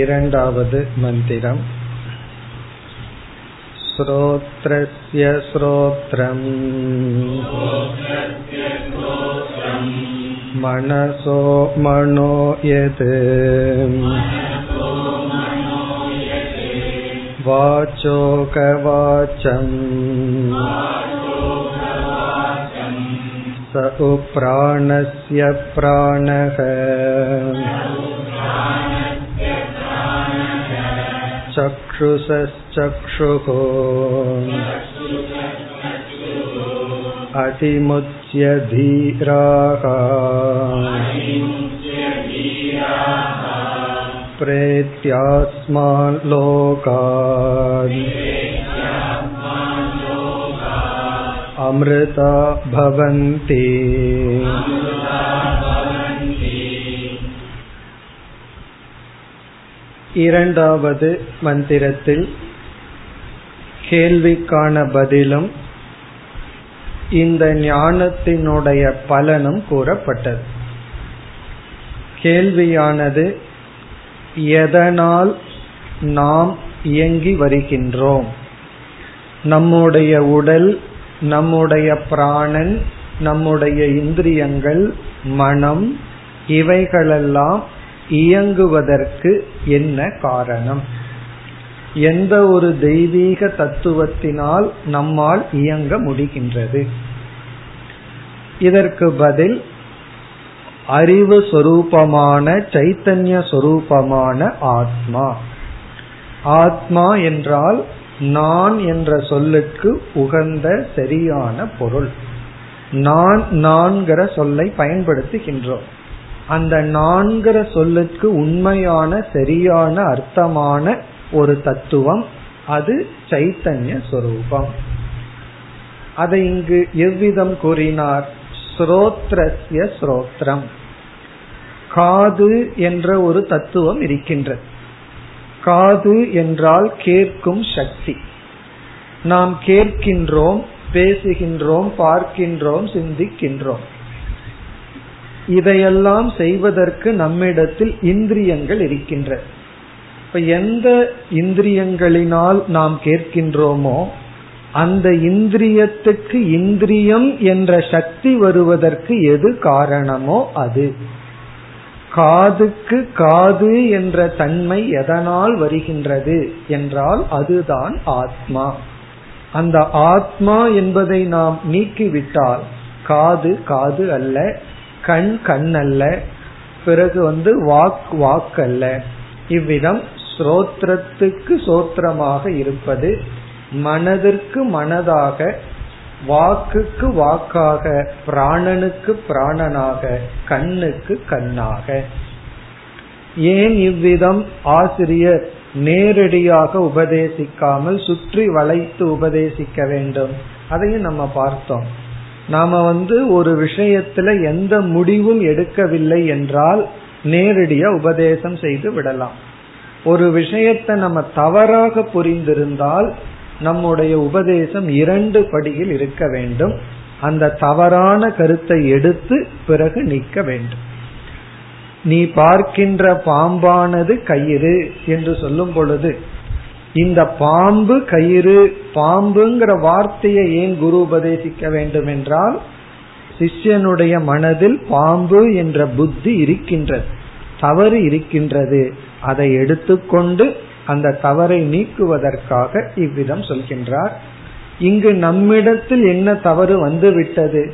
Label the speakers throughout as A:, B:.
A: இரண்டாவது मन्दिरम् श्रोत्रस्य श्रोत्रम् मनसो मनो यत् वाचोकवाचम् स उप्राणस्य प्राणः चक्षुषश्चक्षुः अतिमुच्य धीराः प्रेत्यास्मान् लोकान् अमृता भवन्ति இரண்டாவது மந்திரத்தில் கேள்விக்கான பதிலும் இந்த ஞானத்தினுடைய பலனும் கூறப்பட்டது. கேள்வியானது எதனால் நாம் இயங்கி வருகின்றோம்? நம்முடைய உடல் நம்முடைய பிராணன் நம்முடைய இந்திரியங்கள் மனம் இவைகளெல்லாம் இயங்குவதற்கு என்ன காரணம்? எந்த ஒரு தெய்வீக தத்துவத்தினால் நம்மால் இயங்க முடிகின்றது? இதற்கு பதில் அறிவு சொரூபமான சைத்தன்ய சொரூபமான ஆத்மா. ஆத்மா என்றால் நான் என்ற சொல்லுக்கு உகந்த சரியான பொருள். நான் நான்கிற சொல்லை பயன்படுத்துகின்றோம். அந்த நான்கிற சொல்லுக்கு உண்மையான சரியான அர்த்தமான ஒரு தத்துவம் அது சைத்தன்ய சொரூபம். அதை இங்கு எவ்விதம் கூறினார்? ஸ்ரோத்ரஸ்ய ஸ்ரோத்ரம். காது என்ற ஒரு தத்துவம் இருக்கின்றது. காது என்றால் கேட்கும் சக்தி. நாம் கேட்கின்றோம் பேசுகின்றோம் பார்க்கின்றோம் சிந்திக்கின்றோம். இதையெல்லாம் செய்வதற்கு நம்மிடத்தில் இந்திரியங்கள் இருக்கின்றன இப்ப எந்த இந்திரியங்களினால் நாம் கேட்கின்றோமோ அந்த இந்திரியத்துக்கு இந்திரியம் என்ற சக்தி வருவதற்கு எது காரணமோ அது. காதுக்கு காது என்ற தன்மை எதனால் வருகின்றது என்றால் அதுதான் ஆத்மா. அந்த ஆத்மா என்பதை நாம் நீக்கிவிட்டால் காது காது அல்ல கண் கண் அல்ல பிறகு வந்து வாக் வாக் அல்ல இவ்விதம் ஸ்ரோத்திரத்துக்கு சோத்திரமாக இருப்பது மனதிற்கு மனதாக வாக்குக்கு வாக்காக பிராணனுக்கு பிராணனாக கண்ணுக்கு கண்ணாக. ஏன் இவ்விதம் ஆசிரியர் நேரடியாக உபதேசிக்காமல் சுற்றி வளைத்து உபதேசிக்க வேண்டும்? அதையும் நம்ம பார்த்தோம். நாம வந்து ஒரு விஷயத்துல எந்த முடிவும் எடுக்கவில்லை என்றால் நேரடியா உபதேசம் செய்து விடலாம். ஒரு விஷயத்தை நம்ம தவறாக புரிந்திருந்தால் நம்முடைய உபதேசம் இரண்டு படியில் இருக்க வேண்டும். அந்த தவறான கருத்தை எடுத்து பிறகு நீக்க வேண்டும். நீ பார்க்கின்ற பாம்பானது கயிறு என்று சொல்லும் பொழுது இந்த பாம்பு கயிறு பாம்புங்கிற வார்த்தையை ஏன் குரு உபதேசிக்க வேண்டும் என்றால் சிஷ்யனுடைய மனதில் பாம்பு என்ற புத்தி இருக்கின்றது தவறு இருக்கின்றது. அதை எடுத்துக்கொண்டு அந்த தவறை நீக்குவதற்காக இவ்விதம் சொல்கின்றார். இங்கு நம்மிடத்தில் என்ன தவறு வந்துவிட்டது?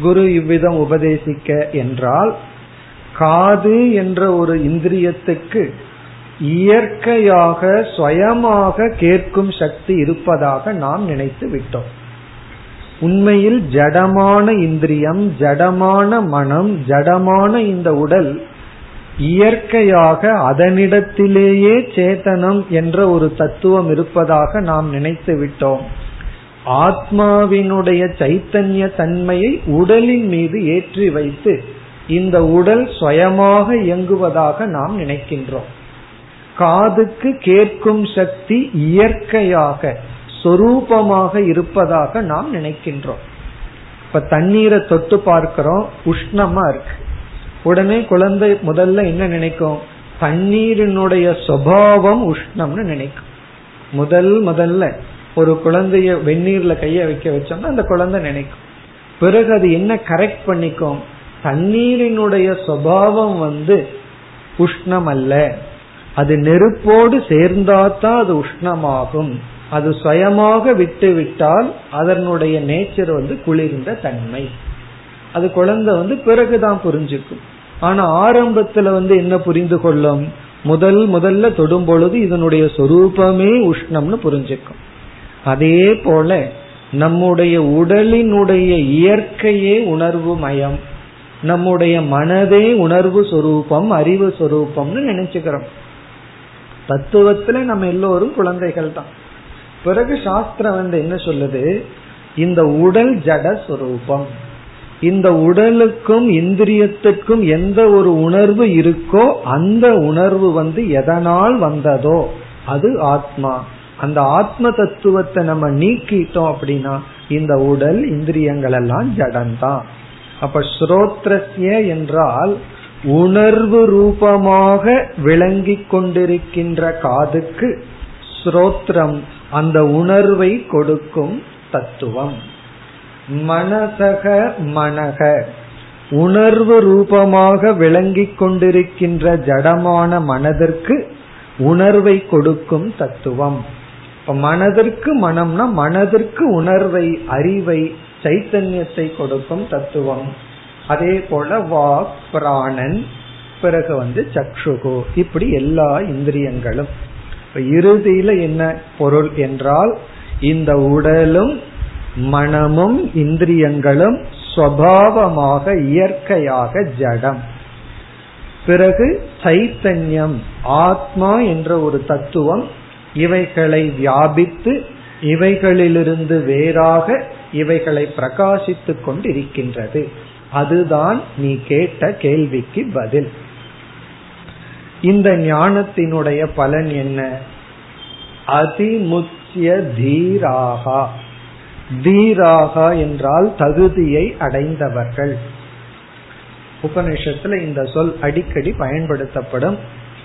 A: குரு இவ்விதம் உபதேசிக்க என்றால் காது என்ற ஒரு இந்திரியத்துக்கு இயற்கையாக சுயமாக கேட்கும் சக்தி இருப்பதாக நாம் நினைத்து விட்டோம். உண்மையில் ஜடமான இந்திரியம் ஜடமான மனம் ஜடமான இந்த உடல் இயற்கையாக அதனிடத்திலேயே சேத்தனம் என்ற ஒரு தத்துவம் இருப்பதாக நாம் நினைத்து விட்டோம். ஆத்மாவினுடைய சைத்தன்ய தன்மையை உடலின் மீது ஏற்றி வைத்து இந்த உடல் சுயமாக இயங்குவதாக நாம் நினைக்கின்றோம். காதுக்கு கேட்கும் சக்தி இயற்கையாக சொரூபமாக இருப்பதாக நாம் நினைக்கின்றோம். இப்ப தண்ணீரை தொட்டு பார்க்கிறோம் உஷ்ணமா இருக்கு. உடனே குழந்தை முதல்ல என்ன நினைக்கும்? தண்ணீரினுடைய சுவாவம் உஷ்ணம்னு நினைக்கும். முதல் முதல்ல ஒரு குழந்தைய வெந்நீர்ல கைய வைக்க வச்சோம்னா அந்த குழந்தை நினைக்கும். பிறகு அது என்ன கரெக்ட் பண்ணிக்கும்? தண்ணீரினுடைய சுவாவம் வந்து உஷ்ணம் அல்ல. அது நெருப்போடு சேர்ந்தாதான் அது உஷ்ணமாகும். அது சுயமாக விட்டு விட்டால் அதனுடைய நேச்சர் வந்து குளிர்ந்த தன்மை. அது குழந்தை வந்து பிறகுதான் புரிஞ்சுக்கும். ஆனா ஆரம்பத்துல வந்து என்ன புரிந்து கொள்ளும்? முதல் முதல்ல தொடும் பொழுது இதனுடைய சொரூபமே உஷ்ணம்னு புரிஞ்சுக்கும். அதே போல நம்முடைய உடலினுடைய இயற்கையே உணர்வு மயம். நம்முடைய மனதே உணர்வு சொரூபம் அறிவு சொரூபம்னு நினைச்சுக்கிறோம். தத்துவத்துல நம்ம எல்லோரும் குழந்தைகள் தான் பிறகு சாஸ்திரம் வந்து என்ன சொல்லுது? இந்த உடல் ஜட சுரூபம். இந்த உடலுக்கும் இந்திரியத்துக்கும் எந்த ஒரு உணர்வு இருக்கோ அந்த உணர்வு வந்து எதனால் வந்ததோ அது ஆத்மா. அந்த ஆத்ம தத்துவத்தை நம்ம நீக்கிட்டோம் அப்படின்னா இந்த உடல் இந்திரியங்கள் எல்லாம் ஜடம்தான் அப்ப ஸ்ரோத்ரஸ்ய என்றால் உணர்வு ரூபமாக விளங்கிக் கொண்டிருக்கின்ற காதுக்கு ஸ்ரோத்ரம் அந்த உணர்வை கொடுக்கும் தத்துவம். மனசக மனக. உணர்வு ரூபமாக விளங்கிக் கொண்டிருக்கின்ற ஜடமான மனதிற்கு உணர்வை கொடுக்கும் தத்துவம். மனதிற்கு மனம்னா மனதிற்கு உணர்வை அறிவை சைத்தன்யத்தை கொடுக்கும் தத்துவம். அதே போல வாக் பிராணன் பிறகு வந்து சக்ஷுகு. இப்படி எல்லா இந்திரியங்களும். இப்ப இறுதியில என்ன பொருள் என்றால் இந்த உடலும் மனமும் இந்திரியங்களும் சுவாவமாக இயற்கையாக ஜடம். பிறகு சைத்தன்யம் ஆத்மா என்ற ஒரு தத்துவம் இவைகளை வியாபித்து இவைகளிலிருந்து வேறாக இவைகளை பிரகாசித்துக் கொண்டிருக்கின்றது. அதுதான் நீ கேட்ட கேள்விக்கு பதில். இந்த ஞானத்தினுடைய பலன் என்ன? அதிமுச்சிய தீராகா. தீராகா என்றால் தகுதியை அடைந்தவர்கள். உபனிஷத்துல இந்த சொல் அடிக்கடி பயன்படுத்தப்படும்.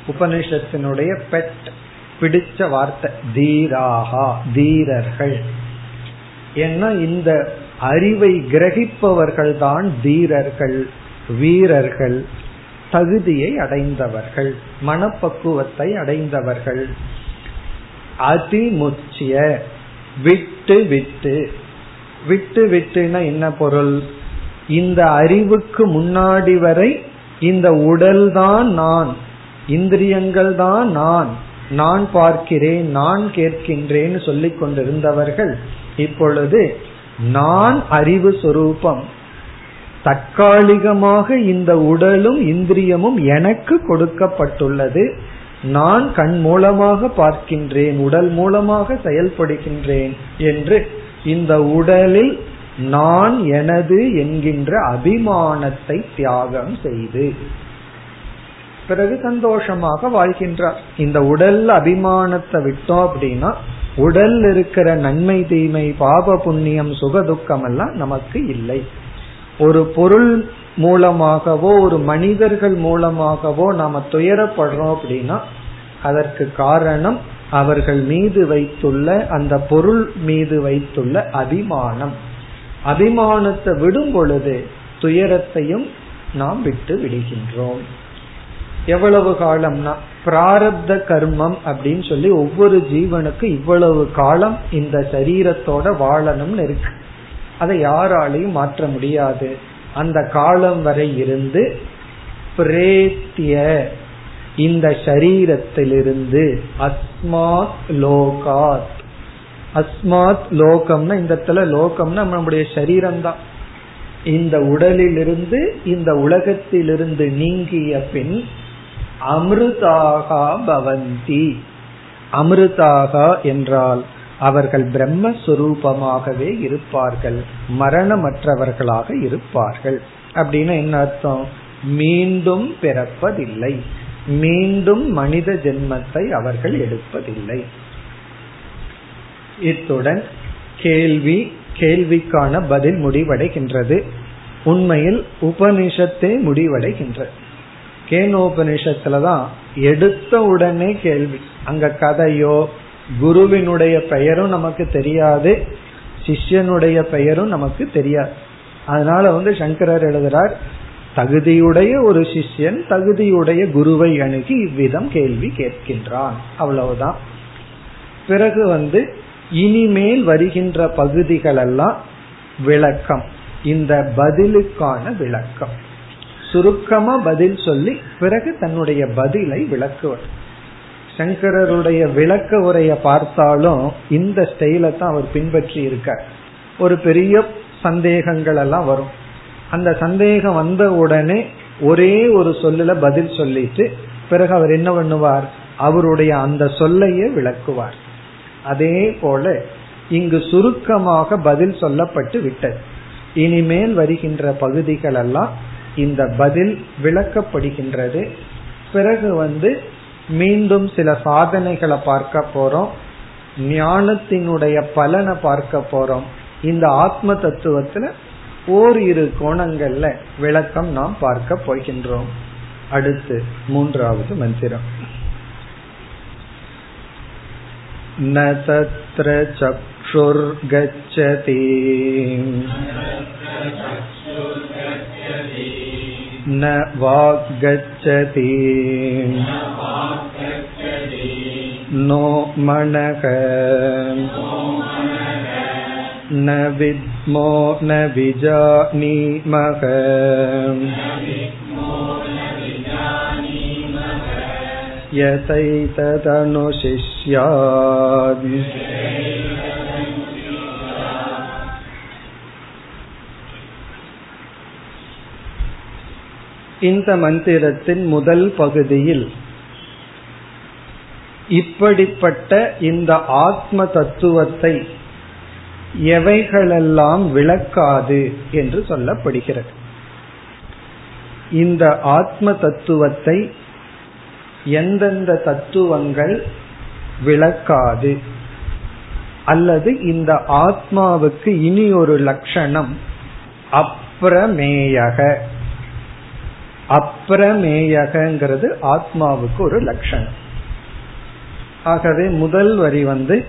A: உபனிஷத்தினுடைய பெட் பிடிச்ச வார்த்தை தீராகா தீரர்கள். ஏன்னா இந்த அறிவை கிரகிப்பவர்கள் தான் தீரர்கள் வீரர்கள் தகுதியை அடைந்தவர்கள் மனப்பக்குவத்தை அடைந்தவர்கள். அதிமுச்சிய விட்டு விட்டு. விட்டு விட்டுனா என்ன பொருள்? இந்த அறிவுக்கு முன்னாடி வரை இந்த உடல் தான் நான் இந்திரியங்கள் தான் நான் நான் பார்க்கிறேன் நான் கேட்கின்றேன்னு சொல்லிக் கொண்டிருந்தவர்கள் இப்பொழுது நான் அறிவு சொரூபம். தற்காலிகமாக இந்த உடலும் இந்திரியமும் எனக்கு கொடுக்கப்பட்டுள்ளது. நான் கண் மூலமாக பார்க்கின்றேன் உடல் மூலமாக செயல்படுகின்றேன் என்று இந்த உடலில் நான் எனது என்கின்ற அபிமானத்தை தியாகம் செய்து பிறகு சந்தோஷமாக வாழ்கின்றார். இந்த உடல் அபிமானத்தை விட்டோம் அப்படின்னா உடல் இருக்கிற நன்மை தீமை பாப புண்ணியம் சுக துக்கம் எல்லாம் நமக்கு இல்லை. ஒரு பொருள் மூலமாகவோ ஒரு மனிதர்கள் மூலமாகவோ நாம துயரப்படுறோம் அப்படின்னா அதற்கு காரணம் அவர்கள் மீது வைத்துள்ள அந்த பொருள் மீது வைத்துள்ள அபிமானம். அபிமானத்தை விடும் பொழுது துயரத்தையும் நாம் விட்டு விடுகின்றோம். எவ்வளவு காலம்னா பிராரப்த கர்மம் அப்படின்னு சொல்லி ஒவ்வொரு ஜீவனுக்கு இவ்வளவு காலம் இந்த சரீரத்தோட வாழணும்னு இருக்கு. அதை யாராலையும் மாற்ற முடியாது. அந்த காலம் வரை இருந்து பிரேத்திய இந்த சரீரத்திலிருந்து அஸ்மாத் லோகாத். அஸ்மாத் லோகம்னா இந்த இடத்துல லோகம்னா நம்முடைய சரீரம் தான் இந்த உடலிலிருந்து இந்த உலகத்திலிருந்து நீங்கிய பின் அமிர்தாகா பவந்தி. அமிர்தாகா என்றால் அவர்கள் பிரம்மஸ்வரூபமாகவே இருப்பார்கள் மரணமற்றவர்களாக இருப்பார்கள். அப்படின்னு என்ன அர்த்தம்? மீண்டும் பிறப்பதில்லை. மீண்டும் மனித ஜென்மத்தை அவர்கள் எடுப்பதில்லை. இத்துடன் கேள்வி கேள்விக்கான பதில் முடிவடைகின்றது. உண்மையில் உபனிஷத்தே முடிவடைகின்றது. கேனோபனிஷத்துலதான் எடுத்த உடனே கேள்வி. அங்க கதையோ குருவினுடைய பெயரும் நமக்கு தெரியாது சிஷ்யனுடைய பெயரும் நமக்கு தெரியாது. அதனால வந்து சங்கரர் எழுதுறார் தகுதியுடைய ஒரு சிஷ்யன் தகுதியுடைய குருவை அணுகி இவ்விதம் கேள்வி கேட்கின்றான். அவ்வளவுதான். பிறகு வந்து இனிமேல் வருகின்ற பகுதிகள் எல்லாம் விளக்கம். இந்த பதிலுக்கான விளக்கம். சுருக்கமா பதில் சொல்லி பிறகு தன்னுடைய பதிலை விளக்குவர். சங்கரருடைய விளக்க உரைய பார்த்தாலும் இந்த ஸ்டைல தான் அவர் பின்பற்றி இருக்க ஒரு பெரிய சந்தேகங்கள் எல்லாம் வரும். அந்த சந்தேகம் வந்த உடனே ஒரே ஒரு சொல்லுல பதில் சொல்லிட்டு பிறகு அவர் என்ன பண்ணுவார்? அவருடைய அந்த சொல்லையே விளக்குவார். அதே போல இங்கு சுருக்கமாக பதில் சொல்லப்பட்டு விட்டது. இனிமேல் வருகின்ற பகுதிகள் எல்லாம் இந்த பதில் விளக்கப்படுகின்றது பிறகு வந்து மீண்டும் சில சாதனைகளை பார்க்க போறோம் ஞானத்தினுடைய பலனை பார்க்க போறோம் இந்த ஆத்ம தத்துவத்துல ஓர் இரு கோணங்கள்ல விளக்கம் நாம் பார்க்க போகின்றோம் அடுத்து மூன்றாவது மந்திரம் न तत्र चक्षुर्गच्छति न वाग्गच्छति नो मनः न विद्मो न विजानीमः यतैतदनुशिष्यात् இந்த மந்திரத்தின் முதல் பகுதியில் இப்படிப்பட்ட இந்த ஆத்ம தத்துவத்தை எவைகளெல்லாம் விளக்காது என்று சொல்லப்படுகிறது. இந்த ஆத்ம தத்துவத்தை எந்தெந்த தத்துவங்கள் விளக்காது? அல்லது இந்த ஆத்மாவுக்கு இனி ஒரு லட்சணம் அப்ரமேயக? அப்பிரமேயகிறது ஆத்மாவுக்கு ஒரு லட்சணம். ஆகவே முதல் வரி வந்து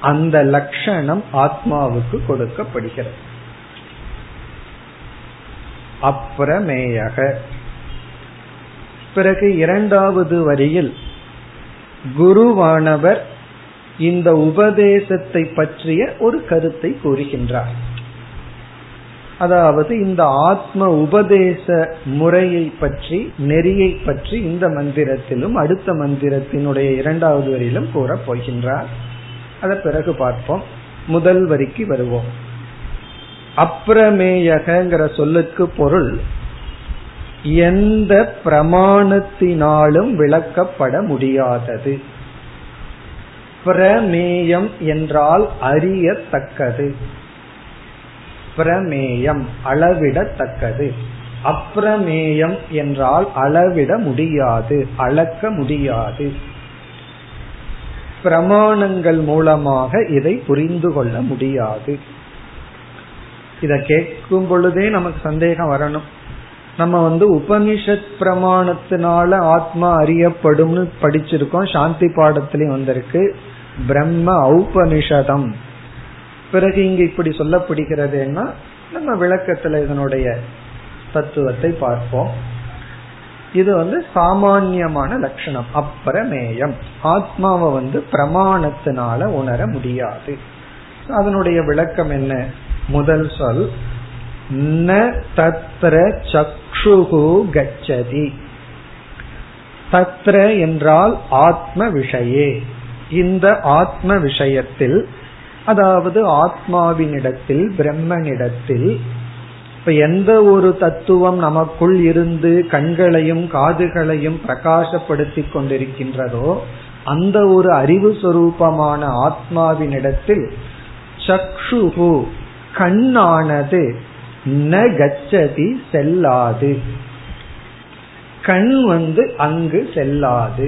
A: அந்த லட்சணம் ஆத்மாவுக்கு கொடுக்கப்படுகிறது. அப்பிரமேயக பிறகு இரண்டாவது வரியில் குருவானவர் இந்த உபதேசத்தை பற்றிய ஒரு கருத்தை கூறுகின்றார். அதாவது இந்த ஆத்ம உபதேச முறையை பற்றி நெறியை பற்றி இந்த மந்திரத்திலும் அடுத்த மந்திரத்தினுடைய இரண்டாவது வரியிலும் கூற போகின்றார். அதை பிறகு பார்ப்போம். முதல் வரிக்கு வருவோம். அப்பிரமேயகங்கிற சொல்லுக்கு பொருள் எந்த பிரமாணத்தினாலும் விளக்கப்பட முடியாதது. பிரமேயம் என்றால் அறியத்தக்கது. பிரமேயம் அளவிடத்தக்கது. அப்பிரமேயம் என்றால் அளவிட முடியாது அளக்க முடியாது. பிரமாணங்கள் மூலமாக இதை புரிந்து கொள்ள முடியாது. இத கேட்கும் பொழுதே நமக்கு சந்தேகம் வரணும். நம்ம வந்து உபனிஷத் பிரமாணத்தினால ஆத்மா அறியப்படும்னு படிச்சிருக்கோம் சாந்தி பாடத்திலையும் வந்திருக்கு. பிரம்ம ஔபனிஷதம். பிறகு இங்கு இப்படி சொல்லப்படுகிறதுன்னா நம்ம விளக்கத்துல இதனுடைய தத்துவத்தை பார்ப்போம். இது வந்து சாமான்யமான லட்சணம் அப்பிரமேயம். ஆத்மாவை வந்து பிரமாணத்தினால உணர முடியாது. அதனுடைய விளக்கம் என்ன? முதல் சொல் ந தத்ர சக்ஷுகு கச்சதி. தத்ர என்றால் ஆத்ம விஷயே. இந்த ஆத்ம விஷயத்தில் அதாவது ஆத்மாவினிடத்தில் பிரம்மனிடத்தில் இப்ப எந்த ஒரு தத்துவம் நமக்குள் இருந்து கண்களையும் காதுகளையும் பிரகாசப்படுத்தி கொண்டிருக்கின்றதோ அந்த ஒரு அறிவு சொரூபமான ஆத்மாவினிடத்தில் சக்ஷுகு கண்ணானது ந கச்சதி செல்லாது. கண் வந்து அங்கு செல்லாது.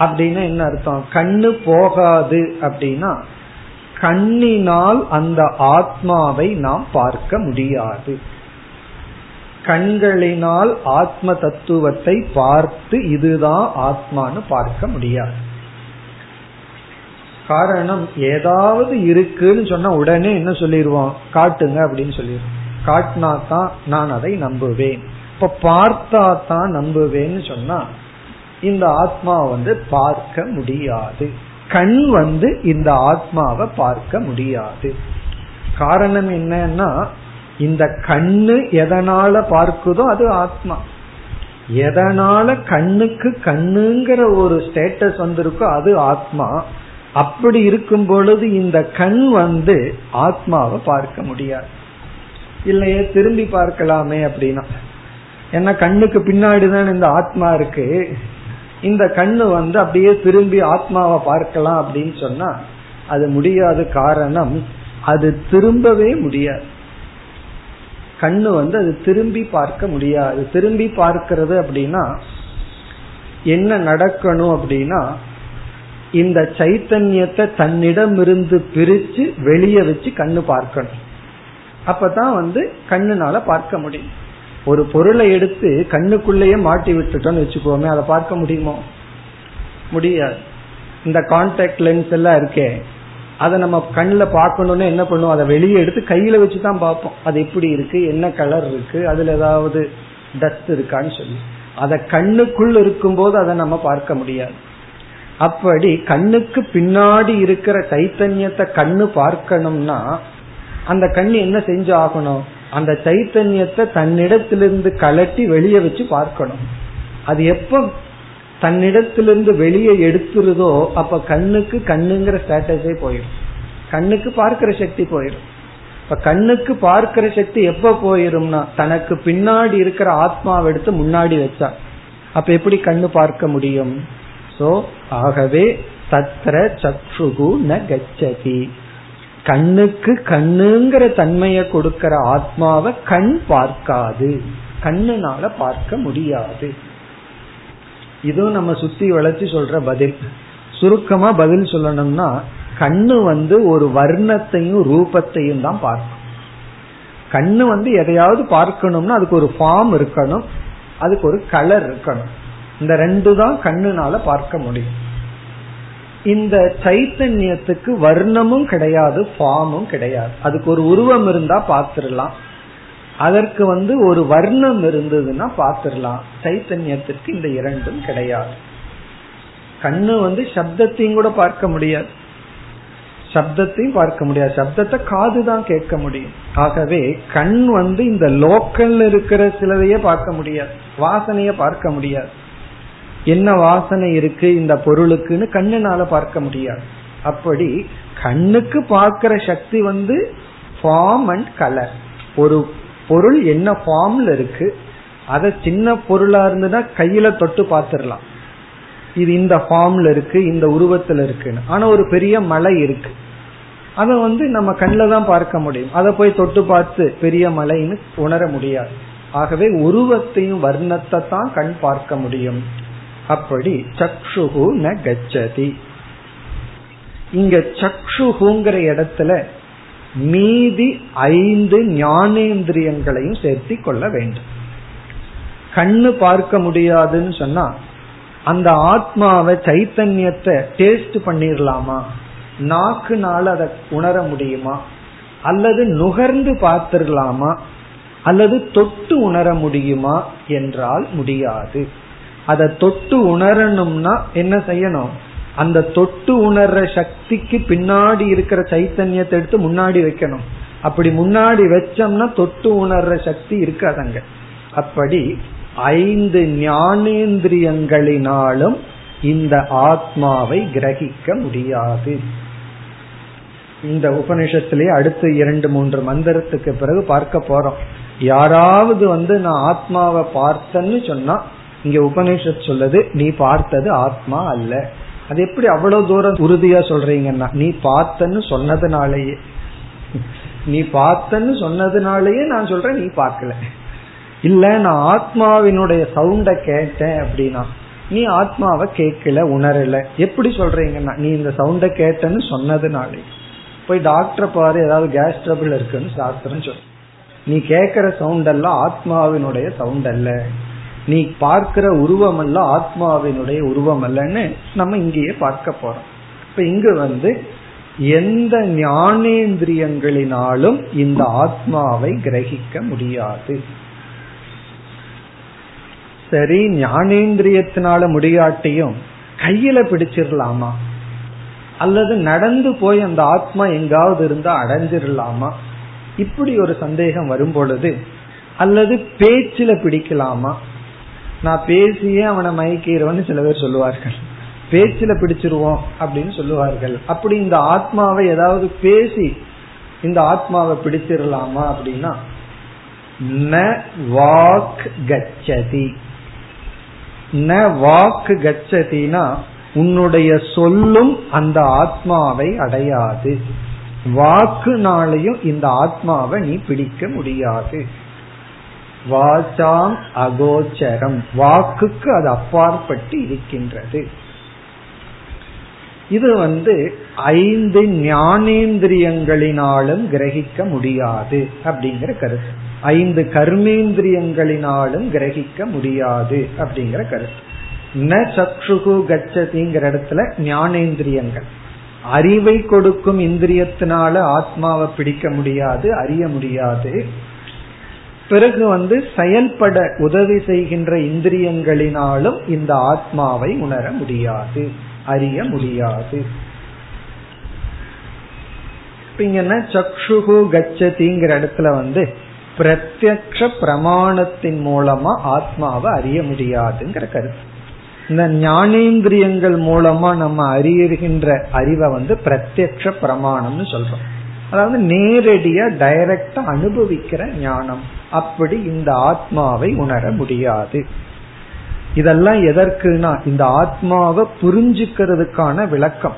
A: அப்படின்னா என்ன அர்த்தம்? கண்ணு போகாது அப்படின்னா கண்ணினால் அந்த ஆத்மாவை நாம் பார்க்க முடியாது. கண்களினால் ஆத்ம தத்துவத்தை பார்த்து இதுதான் ஆத்மான்னு பார்க்க முடியாது. காரணம் ஏதாவது இருக்குன்னு சொன்னா உடனே என்ன சொல்லிடுவோம் காட்டுங்க அப்படின்னு சொல்லிடுவோம் காட்டினா தான் நான் அதை நம்புவேன். இப்ப பார்த்தா தான் நம்புவேன்னு சொன்னா இந்த ஆத்மா வந்து பார்க்க முடியாது. கண் வந்து இந்த ஆத்மாவை பார்க்க முடியாது. காரணம் என்னன்னா இந்த கண்ணு எதனால பார்க்குதோ அது ஆத்மா. எதனால கண்ணுக்கு கண்ணுங்கிற ஒரு ஸ்டேட்டஸ் வந்திருக்கோ அது ஆத்மா. அப்படி இருக்கும் பொழுது இந்த கண் வந்து ஆத்மாவை பார்க்க முடியாது. இல்லையே திரும்பி பார்க்கலாமே அப்படின்னா. ஏன்னா கண்ணுக்கு பின்னாடி தான் இந்த ஆத்மா இருக்கு. இந்த கண்ணு வந்து அப்படியே திரும்பி ஆத்மாவை பார்க்கலாம் அப்படின்னு சொன்னா அது முடியாத காரணம் அது திரும்பவே முடியாது. கண்ணு வந்து அது திரும்பி பார்க்க முடியாது. திரும்பி பார்க்கிறது அப்படின்னா என்ன நடக்கணும் அப்படின்னா இந்த சைத்தன்யத்தை தன்னிடமிருந்து பிரிச்சு வெளியே வச்சு கண்ணு பார்க்கணும். அப்பதான் வந்து கண்ணுனால பார்க்க முடியும். ஒரு பொருளை எடுத்து கண்ணுக்குள்ளேயே மாட்டி விட்டுட்டோம்னு வச்சுக்கோமே அதை பார்க்க முடியுமோ? முடியாது. இந்த கான்டாக்ட் லென்ஸ் எல்லாம் இருக்கே. அதை நம்ம கண்ணில் பார்க்கணும்னு என்ன பண்ணுவோம்? அதை வெளியே எடுத்து கையில வச்சு தான் பார்ப்போம். அது எப்படி இருக்கு? என்ன கலர் இருக்கு? அதுல ஏதாவது டஸ்ட் இருக்கான்னு சொல்லி. அதை கண்ணுக்குள் இருக்கும்போது அதை நம்ம பார்க்க முடியாது. அப்படி கண்ணுக்கு பின்னாடி இருக்கிற சைத்தன்யத்தை கண்ணு பார்க்கணும்னா அந்த கண்ணு என்ன செஞ்சு ஆகணும் அந்த சைத்தன்யத்தை தன்னிடத்திலிருந்து கலட்டி வெளியே வச்சு பார்க்கணும். அது எப்ப தன்னிடத்திலிருந்து வெளியே எடுத்துருதோ அப்ப கண்ணுக்கு கண்ணுங்கிற ஸ்டேட்டஸே போயிடும். கண்ணுக்கு பார்க்கிற சக்தி போயிடும். இப்ப கண்ணுக்கு பார்க்கிற சக்தி எப்ப போயிரும்னா தனக்கு பின்னாடி இருக்கிற ஆத்மாவை எடுத்து முன்னாடி வச்சா. அப்ப எப்படி கண்ணு பார்க்க முடியும்? சோ ஆகவே தத்ர சக்ஷுகு ந கச்சதி. கண்ணுக்கு கண்ணுங்கிற தன்மையை கொடுக்கிற ஆத்மாவை கண் பார்க்காது. கண்ணுனால பார்க்க முடியாது. இதுவும் நம்ம சுத்தி வளைச்சு சொல்ற பதில். சுருக்கமா பதில் சொல்லணும்னா கண்ணு வந்து ஒரு வர்ணத்தையும் ரூபத்தையும் தான் பார்க்கும். கண்ணு வந்து எதையாவது பார்க்கணும்னா அதுக்கு ஒரு ஃபார்ம் இருக்கணும். அதுக்கு ஒரு கலர் இருக்கணும். இந்த ரெண்டு தான் கண்ணுனால பார்க்க முடியும். இந்த சைத்தன்யத்துக்கு வர்ணமும் கிடையாது ஃபார்மும் கிடையாது. அதுக்கு ஒரு உருவம் இருந்தா பார்த்துடலாம். அதற்கு வந்து ஒரு வர்ணம் இருந்ததுன்னா பார்த்துடலாம். சைத்தன்யத்திற்கு இந்த இரண்டும் கிடையாது. கண்ணு வந்து சப்தத்தையும் கூட பார்க்க முடியாது. சப்தத்தையும் பார்க்க முடியாது. சப்தத்தை காது தான் கேட்க முடியும். ஆகவே கண் வந்து இந்த லோக்கல்ல இருக்கிற சிலதையே பார்க்க முடியாது. வாசனைய பார்க்க முடியாது. என்ன வாசனை இருக்கு இந்த பொருளுக்குன்னு கண்ணுனால பார்க்க முடியாது. அப்படி கண்ணுக்கு பார்க்கிற சக்தி வந்து ஃபார்ம் அண்ட் கலர் ஒரு பொருள் என்ன ஃபார்ம்ல இருக்கு அத சின்ன பொருளா இருந்ததுன்னா கையில தொட்டு பார்த்துடலாம். இது இந்த ஃபார்ம்ல இருக்கு இந்த உருவத்துல இருக்குன்னு. ஆனா ஒரு பெரிய மலை இருக்கு. அத வந்து நம்ம கண்ணில் தான் பார்க்க முடியும். அதை போய் தொட்டு பார்த்து பெரிய மலைன்னு உணர முடியாது. ஆகவே உருவத்தையும் வர்ணத்தை தான் கண் பார்க்க முடியும். அப்படி சக்ஷுகு ந கச்சதி. இங்க சக்ஷுகுங்கிற இடத்துல மீதி ஐந்து ஞானேந்திரியங்களையும் சேர்த்தி கொள்ள வேண்டும். கண்ணு பார்க்க முடியாதுன்னு சொன்னா அந்த ஆத்மாவை சைத்தன்யத்தை டேஸ்ட் பண்ணிடலாமா நாக்குனால அதை உணர முடியுமா? அல்லது நுகர்ந்து பார்த்திடலாமா அல்லது தொட்டு உணர முடியுமா? என்றால் முடியாது. அதை தொட்டு உணரணும்னா என்ன செய்யணும்? அந்த தொட்டு உணர்ற சக்திக்கு பின்னாடி இருக்கிற சைத்தன்யத்தை எடுத்து முன்னாடி வைக்கணும். அப்படி முன்னாடி வச்சோம்னா தொட்டு உணர்ற சக்தி இருக்காதங்க அப்படி ஐந்து ஞானேந்திரியங்களினாலும் இந்த ஆத்மாவை கிரகிக்க முடியாது. இந்த உபனிஷத்திலேயே அடுத்து இரண்டு மூன்று மந்திரத்துக்கு பிறகு பார்க்க போறோம். யாராவது வந்து நான் ஆத்மாவை பார்த்தேன்னு சொன்னா இங்க உபனிஷத் சொல்லுது நீ பார்த்தது ஆத்மா அல்ல. அது எப்படி அவ்வளவு தூரம் உறுதியா சொல்றீங்கன்னா நீ பார்த்தன்னு சொன்னதுனாலேயே. நீ பார்த்தன்னு சொன்னதுனாலேயே நான் சொல்றேன் நீ பார்க்கல. இல்ல நான் ஆத்மாவினுடைய சவுண்ட கேட்டேன் அப்படின்னா நீ ஆத்மாவை கேட்கல உணரல. எப்படி சொல்றீங்கன்னா நீ இந்த சவுண்ட கேட்டன்னு சொன்னதுனாலே. போய் டாக்டர் பாரு ஏதாவது கேஸ் ட்ரபிள் இருக்குன்னு சாஸ்திரம் சொல்லு நீ கேட்கிற சவுண்ட் எல்லாம் ஆத்மாவினுடைய சவுண்ட் அல்ல. நீ பார்க்கிற உருவம் அல்ல ஆத்மாவினுடைய உருவம் அல்லன்னு நம்ம இங்கேயே பார்க்க போறோம். இப்ப இங்கு வந்து எந்த ஞானேந்திரியங்களினாலும் இந்த ஆத்மாவை கிரகிக்க முடியாது. சரி ஞானேந்திரியத்தினால முடியாட்டியும் கையில பிடிச்சிடலாமா அல்லது நடந்து போய் அந்த ஆத்மா எங்காவது இருந்தா அடைஞ்சிடலாமா இப்படி ஒரு சந்தேகம் வரும் பொழுது அல்லது பேச்சில பிடிக்கலாமா? நான் பேசியே அவனை மயக்கிறவன்னு சில பேர் சொல்லுவார்கள். பேச்சில பிடிச்சிருவோம் அப்படின்னு சொல்லுவார்கள். அப்படி இந்த ஆத்மாவை ஏதாவது பேசி இந்த ஆத்மாவை பிடிச்சிடலாமா அப்படின்னா ந வாக் கச்சதி. ந வாக்கு கச்சதினா உன்னுடைய சொல்லும் அந்த ஆத்மாவை அடையாது. வாக்குனாலையும் இந்த ஆத்மாவை நீ பிடிக்க முடியாது. வாசாம் அகோச்சரம். வாக்குக்கு அது அப்பாற்பட்டு இருக்கின்றது. இது வந்து ஐந்து ஞானேந்திரியங்களினாலும் கிரகிக்க முடியாது அப்படிங்கிற கருத்து. ஐந்து கர்மேந்திரியங்களினாலும் கிரகிக்க முடியாது அப்படிங்கிற கருத்து. ந சக்ஷுகு கச்சதிங்கிற இடத்துல ஞானேந்திரியங்கள். அறிவை கொடுக்கும் இந்திரியத்தினால ஆத்மாவை பிடிக்க முடியாது அறிய முடியாது. பிறகு வந்து செயல்பட உதவி செய்கின்ற இந்திரியங்களினாலும் இந்த ஆத்மாவை உணர முடியாது அறிய முடியாது. இங்கன்னா சக்ஷுகு கச்சதிங்கிற இடத்துல வந்து பிரத்யக்ஷ பிரமாணத்தின் மூலமா ஆத்மாவை அறிய முடியாதுங்கிற கருத்து. இந்த ஞானேந்திரியங்கள் மூலமா நம்ம அறியுகின்ற அறிவை வந்து பிரத்யக்ஷ பிரமாணம்னு சொல்றோம். அதாவது நேரடியா டைரக்டா அனுபவிக்கிற ஞானம். அப்படி இந்த ஆத்மாவை உணர முடியாது. இதெல்லாம் எதற்குனா இந்த ஆத்மாவை புரிஞ்சுக்கிறதுக்கான விளக்கம்.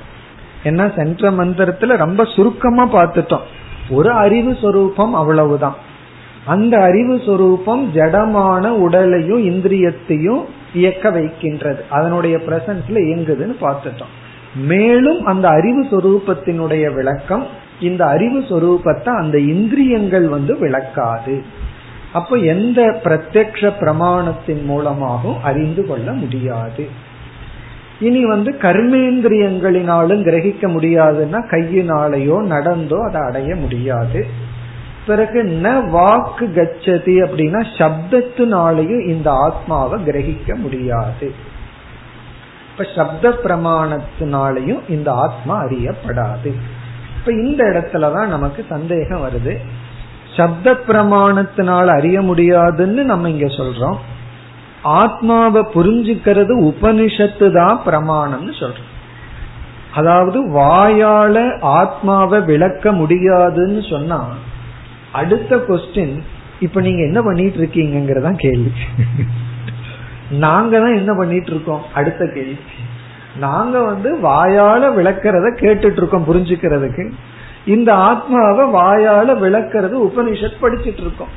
A: ஏன்னா சென்ற மந்திரத்துல ரொம்ப சுருக்கமா பார்த்துட்டோம். ஒரு அறிவு சொரூபம் அவ்வளவுதான். அந்த அறிவு சொரூபம் ஜடமான உடலையும் இந்திரியத்தையும் இயக்க வைக்கின்றது. அதனுடைய பிரசன்ஸ்ல இயங்குதுன்னு பார்த்துட்டோம். மேலும் அந்த அறிவு சொரூபத்தினுடைய விளக்கம் இந்த அறிவு சொரூபத்தை அந்த இந்திரியங்கள் வந்து விளக்காது. அப்ப எந்த பிரத்யக்ஷ பிரமாணத்தின் மூலமாகவும் அறிந்து கொள்ள முடியாது. இனி வந்து கர்மேந்திரியங்களினாலும் கிரகிக்க முடியாதுன்னா கையினாலேயோ நடந்தோ அதை அடைய முடியாது. பிறகு ந வாக்கு கச்சதி அப்படின்னா சப்தத்தினாலேயும் இந்த ஆத்மாவை கிரகிக்க முடியாது. இப்ப சப்த பிரமாணத்தினாலையும் இந்த ஆத்மா அறியப்படாது. இப்ப இந்த இடத்துலதான் நமக்கு சந்தேகம் வருது. சப்த பிரமாணத்தினால் அறிய முடியாதுன்னு நம்ம இங்க சொல்றோம். ஆத்மாவை புரிஞ்சுக்கிறது உபனிஷத்து தான் பிரமாணம்னு சொல்றோம். அதாவது வாயால ஆத்மாவை விளக்க முடியாதுன்னு சொன்னா அடுத்த கொஸ்டின் இப்ப நீங்க என்ன பண்ணிட்டு இருக்கீங்கிறதா கேள்வி. நாங்க தான் என்ன பண்ணிட்டு இருக்கோம்? அடுத்த கேள்வி. நாங்க வந்து வாயால விளக்கிறத கேட்டுட்டு இருக்கோம் புரிஞ்சுக்கிறதுக்கு. இந்த ஆத்மாவை வாயால விளக்கிறது உபனிஷத் படிச்சுட்டு இருக்கோம்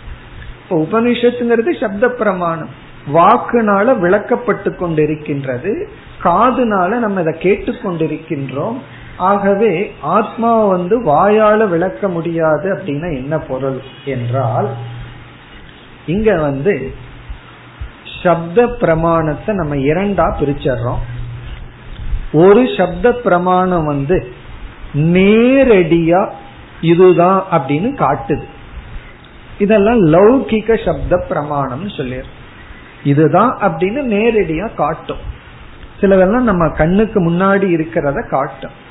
A: இப்ப உபனிஷத்துங்கிறது சப்த பிரமாணம் வாக்குனால விளக்கப்பட்டு கொண்டிருக்கின்றது. காதுனால நம்ம இதை கேட்டுக்கொண்டிருக்கின்றோம் ஆகவே ஆத்மா வந்து வாயால விளக்க முடியாது அப்படின்னா என்ன பொருள் என்றால் இங்க வந்து சப்த பிரமாணத்தை நம்ம இரண்டா பிரிச்சர்றோம். ஒரு சப்த பிரமாணம் வந்து நேரடியா இதுதான் அப்படின்னு காட்டுது. இதெல்லாம் லௌகிக சப்த பிரமாணம் சொல்லிடு இதுதான் அப்படின்னு நேரடியா காட்டும். சிலதெல்லாம் நம்ம கண்ணுக்கு முன்னாடி இருக்கிறத காட்டும்.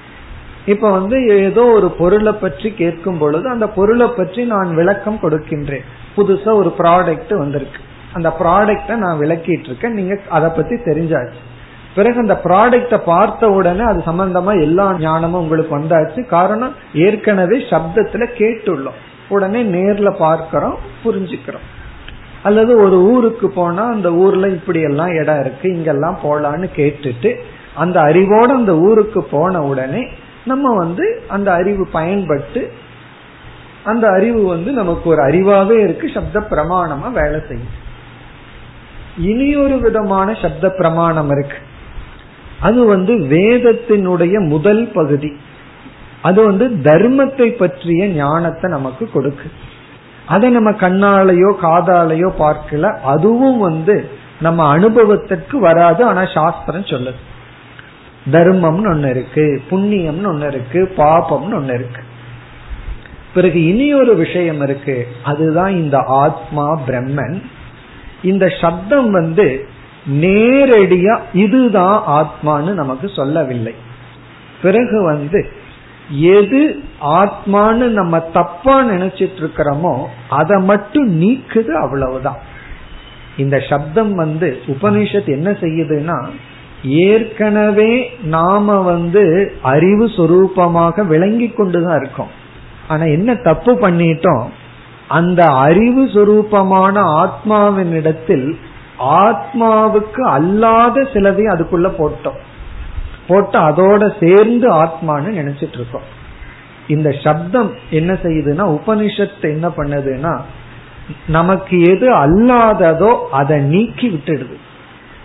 A: இப்ப வந்து ஏதோ ஒரு பொருளை பற்றி கேட்கும் பொழுது அந்த பொருளை பற்றி நான் விளக்கம் கொடுக்கின்றேன். புதுசா ஒரு ப்ராடக்ட் வந்திருக்கு. அந்த ப்ராடக்ட நான் விளக்கிட்டு இருக்கேன். நீங்க அதை பத்தி தெரிஞ்சாச்சு. பிறகு அந்த ப்ராடக்ட பார்த்த உடனே அது சம்பந்தமா எல்லா ஞானமும் உங்களுக்கு வந்தாச்சு. காரணம் ஏற்கனவே சப்தத்துல கேட்டுள்ளோம். உடனே நேர்ல பார்க்கிறோம் புரிஞ்சுக்கிறோம். அல்லது ஒரு ஊருக்கு போனா அந்த ஊர்ல இப்படி எல்லாம் இடம் இருக்கு இங்கெல்லாம் போலான்னு கேட்டுட்டு அந்த அறிவோட அந்த ஊருக்கு போன உடனே நம்ம வந்து அந்த அறிவு பயன்பட்டு அந்த அறிவு வந்து நமக்கு ஒரு அறிவாவே இருக்கு சப்த பிரமாணமா வேலை செய்யும் இனி ஒரு விதமான சப்த பிரமாணம் இருக்கு. அது வந்து வேதத்தினுடைய முதல் பகுதி. அது வந்து தர்மத்தை பற்றிய ஞானத்தை நமக்கு கொடுக்கு. அதை நம்ம கண்ணாலேயோ காதாலேயோ பார்க்கல. அதுவும் வந்து நம்ம அனுபவத்திற்கு வராது. ஆனா சாஸ்திரம் சொல்லுது. தர்மம்னு ஒண்ணு இருக்கு புண்ணியம்னு ஒண்ணு இருக்கு பாபம்னு ஒண்ணு இருக்கு. பிறகு இனி ஒரு விஷயம் இருக்கு. அதுதான் இந்த ஆத்மா பிரம்மன். இந்த சப்தம் வந்து நேரடியா இதுதான் ஆத்மான்னு நமக்கு சொல்லவில்லை. பிறகு வந்து எது ஆத்மான்னு நம்ம தப்பா நினைச்சிட்டு இருக்கிறோமோ அதை மட்டும் நீக்குது அவ்வளவுதான். இந்த சப்தம் வந்து உபனிஷத் என்ன செய்யுதுன்னா ஏற்கனவே நாம வந்து அறிவு சொரூபமாக விளங்கி கொண்டுதான் இருக்கோம். ஆனா என்ன தப்பு பண்ணிட்டோம்? அந்த அறிவு சொரூபமான ஆத்மாவினிடத்தில் ஆத்மாவுக்கு அல்லாத சிலதையும் அதுக்குள்ள போட்டோம். போட்டு அதோட சேர்ந்து ஆத்மான்னு நினைச்சிட்டு இருக்கோம் இந்த சப்தம் என்ன செய்யுதுன்னா உபனிஷத்து என்ன பண்ணுதுன்னா நமக்கு எது அல்லாததோ அதை நீக்கி விட்டுடுது.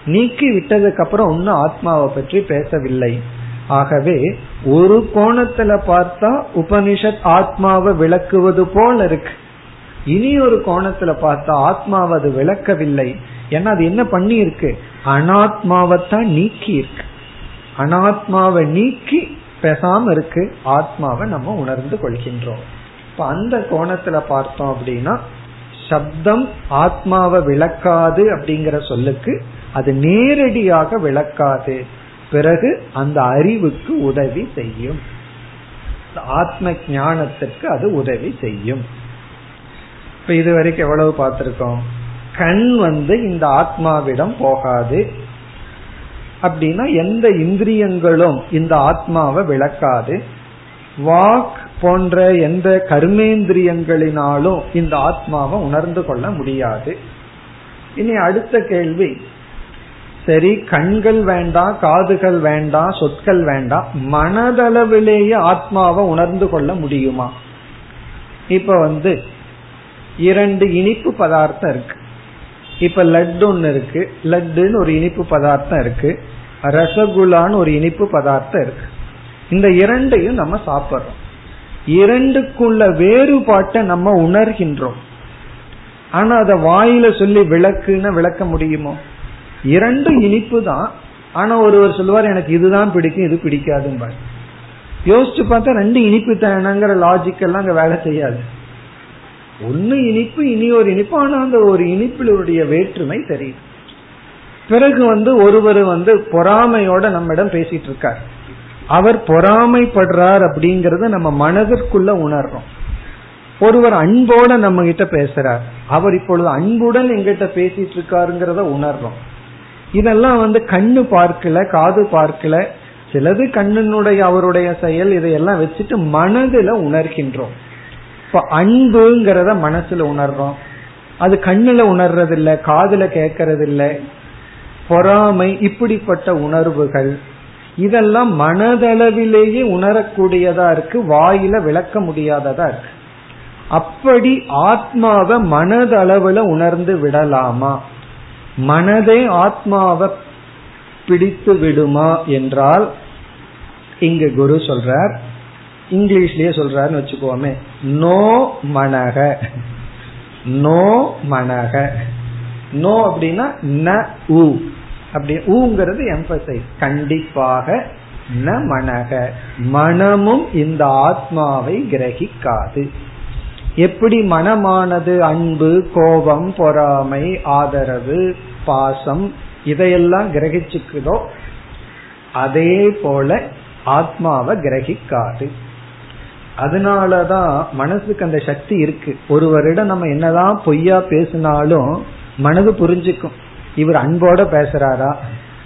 A: நீக்கி விட்டதுக்கு அப்புறம் ஒன்னும் ஆத்மாவை பற்றி பேசவில்லை. ஆகவே ஒரு கோணத்துல பார்த்தா உபனிஷத் ஆத்மாவை விளக்குவது போல இருக்கு. இனி ஒரு கோணத்துல பார்த்தா ஆத்மாவை அது விளக்கவில்லை. ஏன்னா அது என்ன பண்ணி இருக்கு அனாத்மாவைத்தான் நீக்கி இருக்கு அனாத்மாவை நீக்கி பெசாம இருக்கு. ஆத்மாவை நம்ம உணர்ந்து கொள்கின்றோம். இப்ப அந்த கோணத்துல பார்த்தோம் அப்படின்னா சப்தம் ஆத்மாவை விளக்காது அப்படிங்கிற சொல்லுக்கு அது நேரடியாக விளக்காது. பிறகு அந்த அறிவுக்கு உதவி செய்யும். ஆத்ம ஞானத்திற்கு அது உதவி செய்யும். இப்ப இது வரைக்கும் எவ்வளவு பார்த்திருக்கோம்? கண் வந்து இந்த ஆத்மாவிடம் போகாது. அப்படின்னா எந்த இந்திரியங்களும் இந்த ஆத்மாவை விளக்காது. வாக் போன்ற எந்த கர்மேந்திரியங்களினாலும் இந்த ஆத்மாவை உணர்ந்து கொள்ள முடியாது. இனி அடுத்த கேள்வி. சரி கண்கள் வேண்டாம் காதுகள் வேண்டாம் சொற்கள் வேண்டாம் மனதளவிலேயே ஆத்மாவை உணர்ந்து கொள்ள முடியுமா? இப்ப வந்து இரண்டு இனிப்பு பதார்த்தம் இருக்கு. இப்ப லட்டு ஒன்னு இருக்கு. லட்டுன்னு ஒரு இனிப்பு பதார்த்தம் இருக்கு. ரசகுல்லான்னு ஒரு இனிப்பு பதார்த்தம் இருக்கு. இந்த இரண்டையும் நம்ம சாப்பிடுறோம். இரண்டுக்குள்ள வேறுபாட்டை நம்ம உணர்கின்றோம். ஆனா அத வாயில சொல்லி விளக்குன்னு விளக்க முடியுமோ? இரண்டும் இனிப்பு தான் ஆனா ஒருவர் சொல்லுவார் எனக்கு இதுதான் பிடிக்கும் இது பிடிக்காதும்பார். யோசிச்சு பார்த்தா ரெண்டு இனிப்பு தானங்கிற லாஜிக் எல்லாம் அங்க வேலை செய்யாது. ஒன்னு இனிப்பு இனி ஒரு இனிப்பு. ஆனா அந்த ஒரு இனிப்பிலுடைய வேற்றுமை தெரியுது. பிறகு வந்து ஒருவர் வந்து பொறாமையோட நம்மிடம் பேசிட்டு இருக்கார் அவர் பொறாமைப்படுறார் அப்படிங்கறத நம்ம மனதிற்குள்ள உணர்றோம். ஒருவர் அன்போட நம்ம கிட்ட பேசுறார். அவர் இப்பொழுது அன்புடன் எங்கிட்ட பேசிட்டு இருக்காருங்கிறத உணர்றோம். இதெல்லாம் வந்து கண்ணு பார்க்கல காது பார்க்கல. சிலது கண்ணினுடைய அவருடைய செயல் இதையெல்லாம் வச்சுட்டு மனதுல உணர்கின்றோம். இப்ப அன்புங்கிறத மனசுல உணர்றோம். அது கண்ணுல உணர்றது இல்ல காதுல கேட்கறது இல்ல பொறாமை இப்படிப்பட்ட உணர்வுகள். இதெல்லாம் மனதளவிலேயே உணரக்கூடியதா இருக்கு வாயில விளக்க முடியாததா இருக்கு. அப்படி ஆத்மாவை மனதளவுல உணர்ந்து விடலாமா? மனதே ஆத்மாவை பிடித்து விடுமா என்றால் இங்கு குரு சொல்றார் இங்கிலீஷ்லயே சொல்றாருன்னு வச்சுக்கோமே. நோ மனக. நோ மனக. நோ அப்படின்னா ந ஊ அப்படி ஊங்கிறது எம்பசைஸ் கண்டிப்பாக ந மனக. மனமும் இந்த ஆத்மாவை கிரகிக்காது. எப்படி மனமானது? அன்பு கோபம் பொறாமை ஆதரவு பாசம் இதையெல்லாம் கிரகிச்சுக்குதோ அதே போல ஆத்மாவை கிரகிக்காது. அதனாலதான் மனசுக்கு அந்த சக்தி இருக்கு. ஒருவரிடம் நம்ம என்னதான் பொய்யா பேசினாலும் மனது புரிஞ்சுக்கும். இவர் அன்போட பேசுறாரா?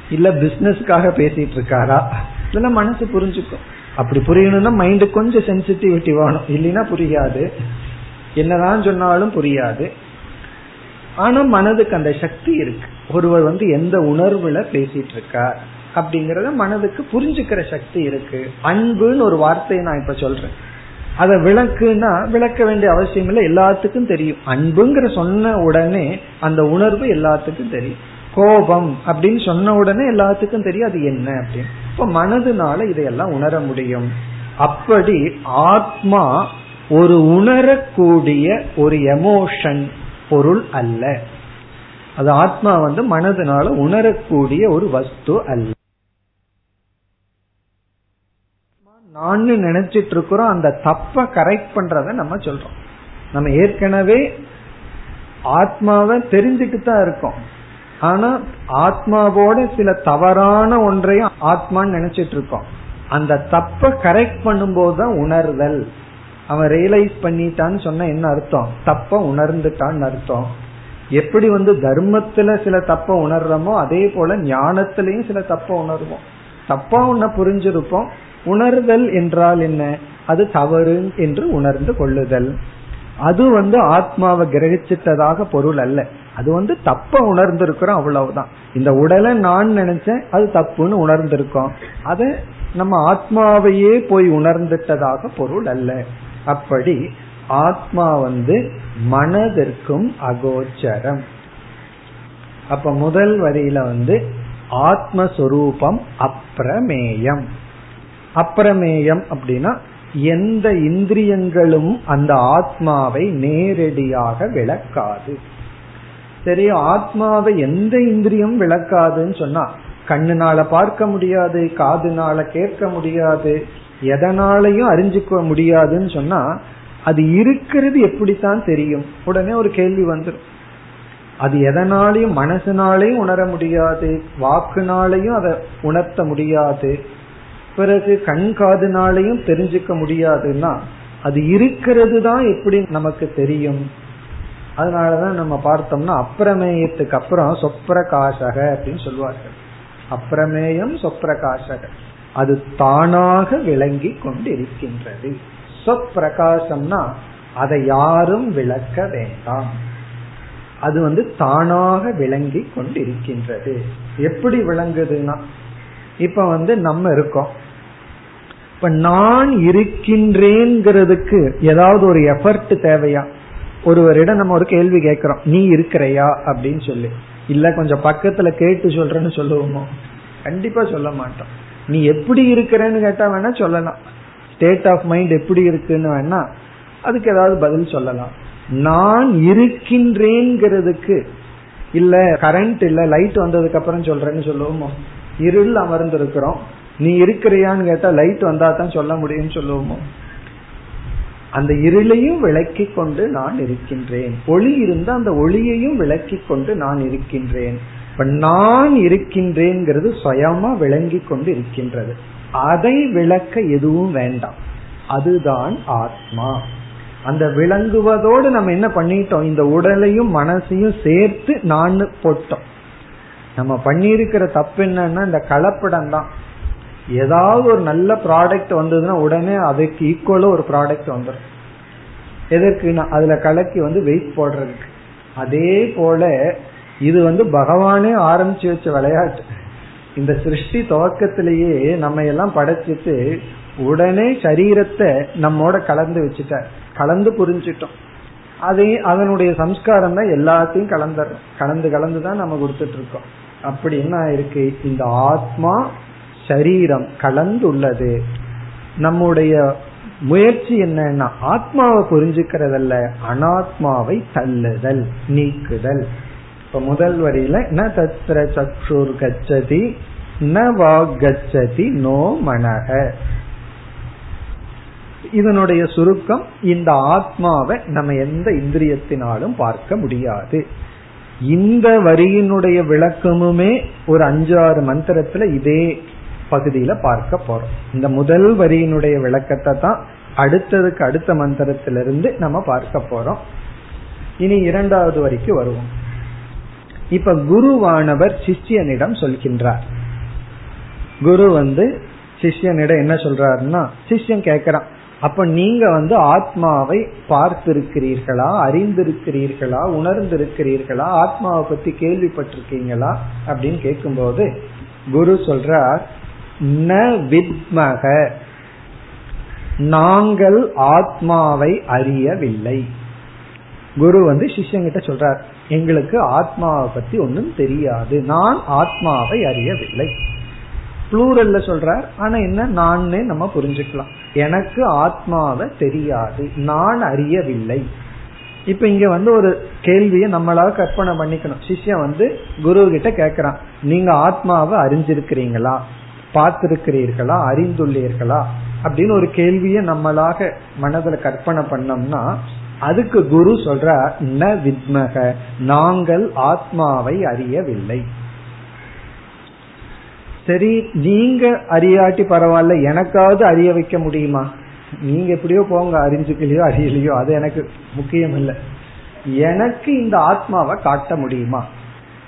A: இல்ல பிசினஸ்க்காக பேசிட்டு இருக்காரா? இதெல்லாம் மனசு புரிஞ்சுக்கும். அப்படி புரியணும்னா மைண்டு கொஞ்சம் சென்சிட்டிவிட்டி வேணும். இல்லைன்னா புரியாது. என்னதான் சொன்னாலும் புரியாது. ஆனா மனதுக்கு அந்த சக்தி இருக்கு. ஒருவர் வந்து எந்த உணர்வுல பேசிட்டு இருக்கார் அப்படிங்கறத மனதுக்கு புரிஞ்சுக்கிற சக்தி இருக்கு. அன்புன்னு ஒரு வார்த்தையை நான் இப்ப சொல்றேன். அதை விளக்குன்னா விளக்க வேண்டிய அவசியம் இல்லை. எல்லாத்துக்கும் தெரியும். அன்புங்கிற சொன்ன உடனே அந்த உணர்வு எல்லாத்துக்கும் தெரியும். கோபம் அப்படின்னு சொன்ன உடனே எல்லாத்துக்கும் தெரியும். அது என்ன அப்படின்னு. இப்ப மனதுனால இதையெல்லாம் உணர முடியும். அப்படி ஆத்மா ஒரு உணரக்கூடிய ஒரு எமோஷன் பொருள் அல்ல. அது ஆத்மா வந்து மனதினால உணரக்கூடிய ஒரு வஸ்து அல்ல. நான் நினைச்சிட்டு இருக்கிறோம் அந்த தப்ப கரெக்ட் பண்றத நம்ம சொல்றோம். நம்ம ஏற்கனவே ஆத்மாவை தெரிஞ்சுட்டு தான் இருக்கோம். ஆனா ஆத்மாவோட சில தவறான ஒன்றையும் ஆத்மான்னு நினைச்சிட்டு இருக்கோம் அந்த தப்ப கரெக்ட் பண்ணும்போது தான் உணர்தல். அவன் ரியலைஸ் பண்ணிட்டான்னு சொன்ன என்ன அர்த்தம்? தப்ப உணர்ந்துட்டான்னு அர்த்தம். எப்படி வந்து தர்மத்துல சில தப்ப உணர்றோமோ அதே போல ஞானத்திலயும் சில தப்ப உணர்வோம். தப்பா ஒன்ன புரிஞ்சிருப்போம் உணர்தல் என்றால் என்ன? அது தவறு என்று உணர்ந்து கொள்ளுதல். அது வந்து ஆத்மாவை கிரகிச்சிட்டதாக பொருள் அல்ல. அது வந்து தப்ப உணர்ந்திருக்கிறோம் அவ்வளவுதான். இந்த உடலை நான் நினைச்சேன் அது தப்புன்னு உணர்ந்திருக்கோம். அது நம்ம ஆத்மாவையே போய் உணர்ந்துட்டதாக பொருள் அல்ல. அப்படி ஆத்மா வந்து மனதிற்கும் அகோச்சரம். அப்ப முதல் வரியில வந்து ஆத்மஸ்வரூபம் அப்பிரமேயம் அப்பிரமேயம் அப்படின்னா எந்த இந்திரியங்களும் அந்த ஆத்மாவை நேரடியாக விளக்காது. சரி ஆத்மாவை எந்த இந்திரியம் விளக்காதுன்னு சொன்னா கண்ணுனால பார்க்க முடியாது காதுனால கேட்க முடியாது எதனாலையும் அறிஞ்சுக்க முடியாதுன்னு சொன்னா அது இருக்கிறது எப்படித்தான் தெரியும்? உடனே ஒரு கேள்வி வந்துடும் அது எதனாலையும் மனசுனாலையும் உணர முடியாது வாக்குனாலையும் அதை உணர்த்த முடியாது. பிறகு கண் காதுனாலையும் தெரிஞ்சுக்க முடியாதுன்னா அது இருக்கிறது தான் எப்படி நமக்கு தெரியும். அதனாலதான் நம்ம பார்த்தோம்னா அப்பிரமேயத்துக்கு அப்புறம் சொப்பிரகாசக அப்படின்னு சொல்லுவார்கள் அப்பிரமேயம் சொப்பிரகாசக. அது தானாக விளங்கி கொண்டிருக்கின்றது. சொப்பிரகாசம்னா அதை யாரும் விளக்க வேண்டாம். அது வந்து தானாக விளங்கி கொண்டிருக்கின்றது. எப்படி விளங்குதுன்னா இப்ப வந்து நம்ம இருக்கோம். இப்ப நான் இருக்கின்றேங்கிறதுக்கு ஏதாவது ஒரு எஃபர்ட் தேவையா? ஒருவரிடம் நம்ம ஒரு கேள்வி கேட்கிறோம். நீ இருக்கிறையா? அப்படின்னு சொல்லி. இல்ல கொஞ்சம் பக்கத்துல கேட்டு சொல்றேன்னு சொல்லுவோமோ? கண்டிப்பா சொல்ல மாட்டோம். நீ எப்படி இருக்கிறேன்னு கேட்டா வேணா சொல்லலாம். ஸ்டேட் ஆஃப் மைண்ட் எப்படி இருக்குன்னு வேணா அதுக்கு ஏதாவது பதில் சொல்லலாம். நான் இருக்கின்றேங்கிறதுக்கு இல்ல கரண்ட் இல்ல லைட் வந்ததுக்கு அப்புறம் சொல்றேன்னு சொல்லுவோமோ? இருள் அமர்ந்திருக்கிறோம். நீ இருக்கிறியான்னு கேட்டா லைட் வந்தா தான் சொல்ல முடியும்னு சொல்லுவோமோ? அந்த இருளையும் விளக்கி கொண்டு நான் இருக்கின்றேன். ஒளி இருந்தா அந்த ஒளியையும் விளக்கி கொண்டு நான் இருக்கின்றேன். இப்ப நான் இருக்கின்றேங்கிறது சுயமா விளங்கி கொண்டு இருக்கின்றது. அதை விளக்க எதுவும் வேண்டாம். அதுதான் ஆத்மா. அந்த விளங்குவதோடு நம்ம என்ன பண்ணிட்டோம்? இந்த உடலையும் மனசையும் சேர்த்து நான் போட்டோம். நம்ம பண்ணியிருக்கிற தப்பு என்னன்னா இந்த கலப்படம் தான் ஏதாவது ஒரு நல்ல ப்ராடக்ட் வந்ததுன்னா உடனே அதுக்கு ஈக்குவலா ஒரு ப்ராடக்ட் வந்துடும் எதற்கு? அதுல கலக்கி வந்து வெயிட் போடுறதுக்கு. அதே போல இது வந்து பகவானே ஆரம்பிச்சு வச்ச விளையாட்டு. இந்த சிருஷ்டி துவக்கத்திலேயே நம்ம எல்லாம் படைச்சிட்டு உடனே சரீரத்தை நம்மோட கலந்து வச்சுட்டார். கலந்து புரிஞ்சிட்டோம். அதே அதனுடைய சம்ஸ்காரம் தான் எல்லாத்தையும் கலந்துடுறோம் கலந்து கலந்து தான் நம்ம கொடுத்துட்டு இருக்கோம். அப்படி என்ன இருக்கு இந்த ஆத்மா சரீரம் கலந்துள்ளது. நம்முடைய முயற்சி என்னன்னா ஆத்மாவை புரிஞ்சுக்கிறதல்ல அனாத்மாவை தள்ளுதல் நீக்குதல். இப்ப முதல் வரியில ந தத்ர சக்ஷுர் கச்சதி ந வாக் நோ மனக இதனுடைய சுருக்கம் இந்த ஆத்மாவை நம்ம எந்த இந்திரியத்தினாலும் பார்க்க முடியாது. இந்த வரியினுடைய விளக்கமுமே ஒரு அஞ்சாறு மந்திரத்துல இதே பகுதியில பார்க்க போறோம். இந்த முதல் வரியினுடைய விளக்கத்தை தான் அடுத்ததுக்கு அடுத்த மந்திரத்திலிருந்து நம்ம பார்க்க போறோம். இனி இரண்டாவது வரிக்கு வருவோம். இப்ப குருவானவர் சிஷ்யனிடம் சொல்கின்றார். குரு வந்து சிஷ்யனிடம் என்ன சொல்றாருன்னா சிஷ்யன் கேக்குறான் அப்ப நீங்க வந்து ஆத்மாவை பார்த்திருக்கிறீர்களா அறிந்திருக்கிறீர்களா உணர்ந்திருக்கிறீர்களா ஆத்மாவை பத்தி கேள்விப்பட்டிருக்கீங்களா? அப்படின்னு கேட்கும்போது குரு சொல்றார் ந வித்மக. நாங்கள் ஆத்மாவை அறியவில்லை. குரு வந்து சிஷ்யங்கிட்ட சொல்றார் எங்களுக்கு ஆத்மாவை பத்தி ஒன்றும் தெரியாது. நான் ஆத்மாவை அறியவில்லை. ப்ளூரல்ல சொல்றார் ஆனா என்ன நான்னு நம்ம புரிஞ்சுக்கலாம். எனக்கு ஆத்மாவை தெரியாது நான் அறியவில்லை. இப்ப இங்க வந்து ஒரு கேள்வியை நம்மளால கற்பனை பண்ணிக்கணும். சிஷ்யன் வந்து குரு கிட்ட கேக்குறான் நீங்க ஆத்மாவை அறிஞ்சிருக்கிறீங்களா? பார்த்திருக்கிறீர்களா? அறிந்துள்ளீர்களா? அப்படின்னு ஒரு கேள்வியை நம்மளாக மனதுல கற்பனை பண்ணோம்னா அதுக்கு குரு சொல்ற ந வித்மக நாங்கள் ஆத்மாவை அறியவில்லை. சரி நீங்க அறியாட்டி பரவாயில்ல எனக்காவது அறிய வைக்க முடியுமா? நீங்க எப்படியோ போங்க அறிஞ்சுக்கலையோ அறியலையோ அது எனக்கு முக்கியம் இல்லை எனக்கு இந்த ஆத்மாவை காட்ட முடியுமா?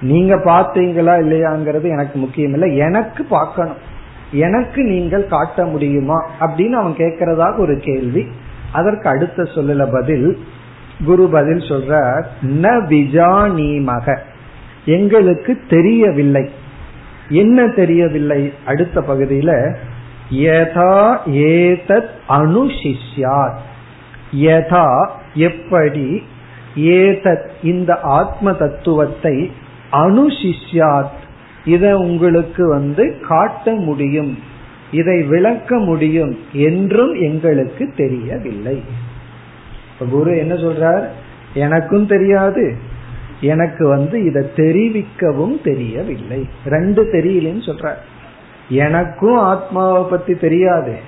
A: நீங்க பார்த்தீங்களா இல்லையாங்கிறது எனக்கு முக்கியம் இல்லை எனக்கு பார்க்கணும். எனக்கு நீங்கள் காட்ட முடியுமா அப்படின்னு அவன் கேட்கறதாக ஒரு கேள்வி. அதற்கு அடுத்த சொல்லல பதில் குரு பதில் சொல்ற ந விஜானீமக எங்களுக்கு தெரியவில்லை. என்ன தெரியவில்லை? அடுத்த பகுதியில யதா ஏதத் அனுஷிஷ்யாத். யதா எப்படி ஏதத் இந்த ஆத்ம தத்துவத்தை அனுஷிஷ்யாத் இதை உங்களுக்கு வந்து காட்ட முடியும். இதை விளக்க முடியும் என்றும் எங்களுக்கு தெரியவில்லை. குரு என்ன சொல்றார்? எனக்கும் தெரியாது. எனக்கு வந்து இதை தெரிவிக்கவும் தெரியவில்லை. ரெண்டு தெரியலன்னு சொல்றார். எனக்கும் ஆத்மாவை பத்தி தெரியாது.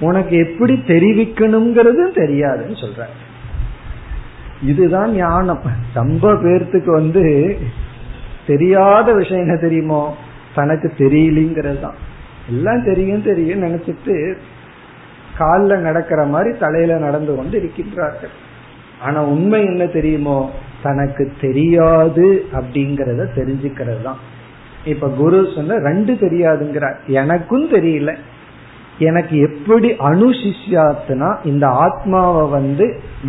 A: உனக்கு எப்படி தெரிவிக்கணுங்கிறது தெரியாதுன்னு சொல்ற இதுதான் ஞானம். ரொம்ப பேர்த்துக்கு வந்து தெரியாத விஷயம் என்ன தெரியுமோ? தனக்கு தெரியலிங்கிறது தான் எல்லாம் தெரியும் தெரியும் நினைச்சிட்டு காலில் நடக்கிற மாதிரி தலையில நடந்து கொண்டு இருக்கின்றார்கள். ஆனா உண்மை என்ன தெரியுமோ? தனக்கு தெரியாது அப்படிங்கறத தெரிஞ்சுக்கிறது தான் இப்ப குரு சொன்ன ரெண்டு தெரியாதுங்கிறார். எனக்கும் தெரியல. எனக்கு எப்படி அணுசிஷ்யாத்துனா இந்த ஆத்மாவை வந்து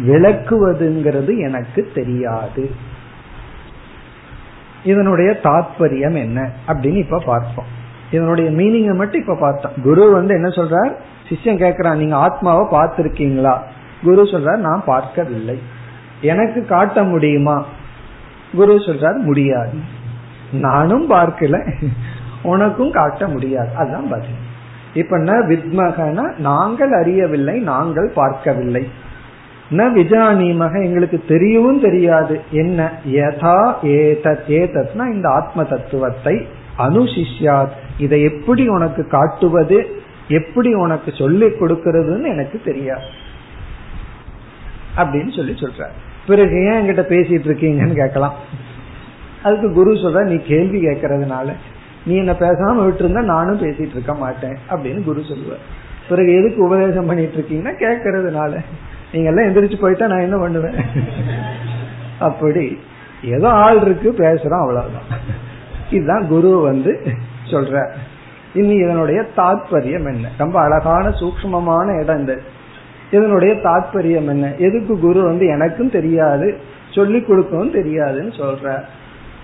A: விளக்குவதுங்கிறது எனக்கு தெரியாது. இதனுடைய தாத்பரியம் என்ன அப்படின்னு இப்ப பார்ப்போம். இதனுடைய மீனிங்கை மட்டும் இப்ப பார்த்தோம். குரு வந்து என்ன சொல்றார்? சிஷ்யம் கேட்கிறான் நீங்க ஆத்மாவை பார்த்திருக்கீங்களா? குரு சொல்றார் நான் பார்க்கவில்லை. எனக்கு காட்ட முடியுமா? குரு சொல்றார் முடியாது. நானும் பார்க்கல. உனக்கும் காட்ட முடியாது. அதுதான் பதில். இப்ப என்ன வித்மகன நாங்கள் அறியவில்லை நாங்கள் பார்க்கவில்லை. ந விஜானீமக எங்களுக்கு தெரியவும் தெரியாது. என்ன? யதா ஏதத் ஏதத்னா இந்த ஆத்ம தத்துவத்தை அனுசிஷ்யாத். இதை எப்படி உனக்கு காட்டுவது எப்படி உனக்கு சொல்லிக் கொடுக்கறதுன்னு எனக்கு தெரியாது. அப்படின்னு சொல்லி சொல்ற பிறகு ஏன் என்கிட்ட பேசிட்டு இருக்கீங்கன்னு கேட்கலாம். அதுக்கு குரு சொல்ற நீ கேள்வி கேட்கறதுனால நீ என்ன பேசாம விட்டுருந்தா நானும் பேசிட்டு இருக்க மாட்டேன் அப்படின்னு குரு சொல்லுவார். பிறகு எதுக்கு உபதேசம் பண்ணிட்டு இருக்கீங்கன்னா கேட்கறதுனால. நீங்க எல்லாம் எந்திரிச்சு போயிட்டா நான் என்ன பண்ணுவேன்? அப்படி. ஏதோ ஆள் இருக்கு பேசுறோம் அவ்வளவுதான். இதுதான் குரு வந்து சொல்ற இனி இதனுடைய தாத்பரியம் என்ன? ரொம்ப அழகான சூக்மமான இடம் இந்த இதனுடைய தாத்பரியம் என்ன? எதுக்கு குரு வந்து எனக்கும் தெரியாது சொல்லி கொடுக்கவும் தெரியாதுன்னு சொல்ற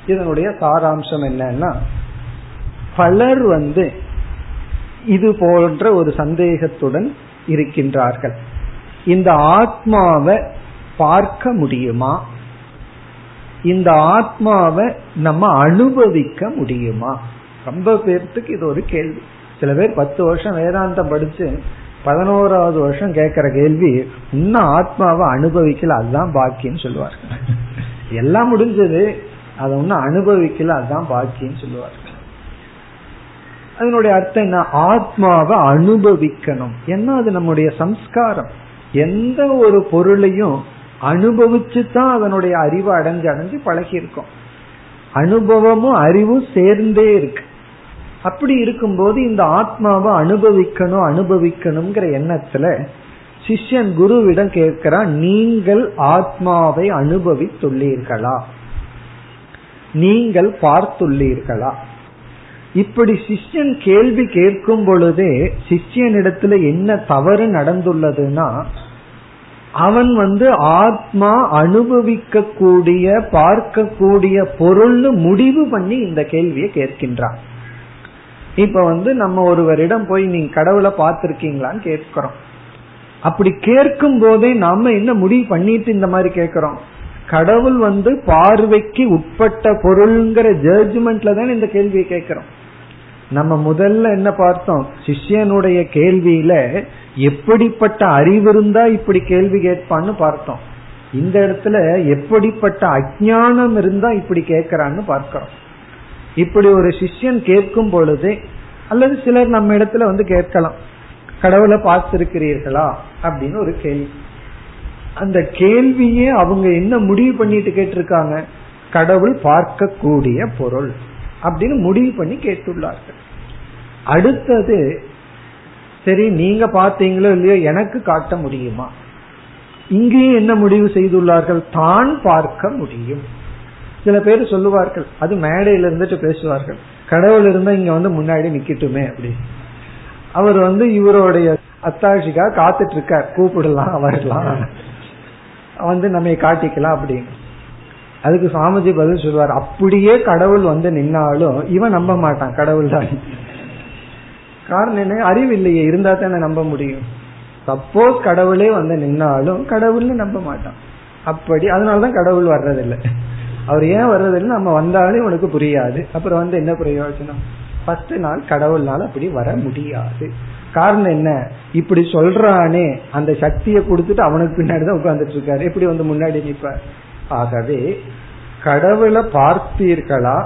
A: இதனுடைய சாராம்சம் என்னன்னா பலர் வந்து இது போன்ற ஒரு சந்தேகத்துடன் இருக்கின்றார்கள். இந்த ஆத்மாவை பார்க்க முடியுமா? இந்த ஆத்மாவை நம்ம அனுபவிக்க முடியுமா? ரொம்ப பேர்த்துக்கு இது ஒரு கேள்வி. சில பேர் பத்து வருஷம் வேதாந்தம் படிச்சு பதினோராவது வருஷம் கேட்கிற கேள்வி இன்னும் ஆத்மாவை அனுபவிக்கல அதுதான் பாக்கின்னு சொல்லுவார்கள். எல்லாம் முடிஞ்சது அதை ஒன்னும் அனுபவிக்கல அதுதான் பாக்கின்னு சொல்லுவார்கள். அதனுடைய அர்த்தம் என்ன? ஆத்மாவை அனுபவிக்கணும். என்ன அது நம்முடைய சம்ஸ்காரம்? எந்த ஒரு பொருளையும் அனுபவிச்சு தான் அதனுடைய அறிவை அடைஞ்சு அடைஞ்சு பழகி இருக்கும் அனுபவமும் அறிவும் சேர்ந்தே இருக்கு. அப்படி இருக்கும்போது இந்த ஆத்மாவை அனுபவிக்கணும் அனுபவிக்கணுங்கிற எண்ணத்துல சிஷ்யன் குருவிடம் கேட்கிறான் நீங்கள் ஆத்மாவை அனுபவித்துள்ளீர்களா? நீங்கள் பார்த்துள்ளீர்களா? இப்படி சிஷ்யன் கேள்வி கேட்கும் பொழுதே சிஷ்யனிடத்துல என்ன தவறு நடந்துள்ளதுன்னா அவன் வந்து ஆத்மா அனுபவிக்க கூடிய பார்க்கக்கூடிய பொருள்னு முடிவு பண்ணி இந்த கேள்வியை கேட்கின்றான். இப்ப வந்து நம்ம ஒருவரிடம் போய் நீங்க கடவுளை பார்த்திருக்கீங்களான்னு கேட்கிறோம். அப்படி கேட்கும் போதே நாம என்ன முடிவு பண்ணிட்டு இந்த மாதிரி கேட்கிறோம்? கடவுள் வந்து பார்வைக்கு உட்பட்ட பொருள்ங்கிற ஜட்ஜ்மெண்ட்ல தான் இந்த கேள்வியை கேட்கிறோம். நம்ம முதல்ல என்ன பார்த்தோம்? சிஷ்யனுடைய கேள்வியில எப்படிப்பட்ட அறிவு இருந்தா இப்படி கேள்வி கேட்பான்னு பார்த்தோம். இந்த இடத்துல எப்படிப்பட்ட அஜானம் இருந்தா இப்படி கேட்கிறான்னு பார்க்கிறோம். இப்படி ஒரு சிஷ்யன் கேட்கும் பொழுது அல்லது சிலர் நம்ம இடத்துல வந்து கேட்கலாம். கடவுளை பார்த்திருக்கிறீர்களா? அப்படின்னு ஒரு கேள்வி. அந்த கேள்வியே அவங்க என்ன முடிவு பண்ணிட்டு கேட்டிருக்காங்க? கடவுள் பார்க்கக்கூடிய பொருள். அப்படின்னு முடிவு பண்ணி கேட்டுள்ளார்கள். அடுத்தது சரி நீங்க பார்த்தீங்களோ இல்லையோ எனக்கு காட்ட முடியுமா? இங்கேயும் என்ன முடிவு செய்துள்ளார்கள்? தான் பார்க்க முடியும். சில பேர் சொல்லுவார்கள் அது மேடையில இருந்துட்டு பேசுவார்கள். கடவுள் இருந்தா இங்க வந்து முன்னாடி நிக்கட்டுமே அப்படி அவர் வந்து இவருடைய அத்தாட்சிக்காக காத்துட்டு இருக்கார். கூப்பிடலாம் வரலாம். வந்து நம்ம காட்டிக்கலாம் அப்படின்னு. அதுக்கு சாமிஜி பதில் சொல்லுவார் அப்படியே கடவுள் வந்து நின்னாலும் இவன் நம்ப மாட்டான் கடவுள் தான். காரணம் என்ன? அறிவு இல்லையே இருந்தா தானே நம்ப முடியும். சப்போஸ் கடவுளே வந்து நின்னாலும் கடவுள்னு நம்ப மாட்டான். அப்படி அதனாலதான் கடவுள் வர்றதில்லை. அவர் ஏன் வர்றதில்லை? நம்ம வந்தாலும் உனக்கு புரியாது. அப்புறம் வந்து என்ன பிரயோஜனம்? ஃபர்ஸ்ட் நாள் கடவுள்னால அப்படி வர முடியாது. காரணம் என்ன? இப்படி சொல்றானே அந்த சக்தியை கொடுத்துட்டு அவனுக்கு பின்னாடி தான் உட்கார்ந்துட்டு இருக்காரு. எப்படி வந்து முன்னாடி நிற்பார் ஆகவே கடவுளை பார்த்தீர்களா?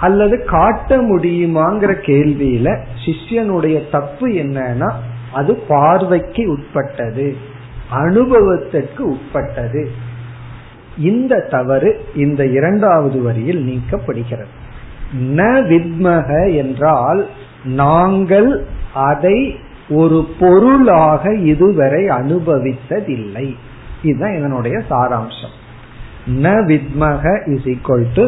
A: அல்லது காட்ட முடியுமாங்கிற கேள்வியில சிஷ்யனுடைய தப்பு என்னன்னா அது பார்வைக்கு உட்பட்டது அனுபவத்திற்கு உட்பட்டது. இந்த தவறு இந்த இரண்டாவது வரியில் நீக்கப்படுகிறது. ந வித்மக என்றால் நாங்கள் அதை ஒரு பொருளாக இதுவரை அனுபவித்ததில்லை. இதுதான் இதனுடைய சாராம்சம். ந வித்மக இஸ் ஈக்வல் டு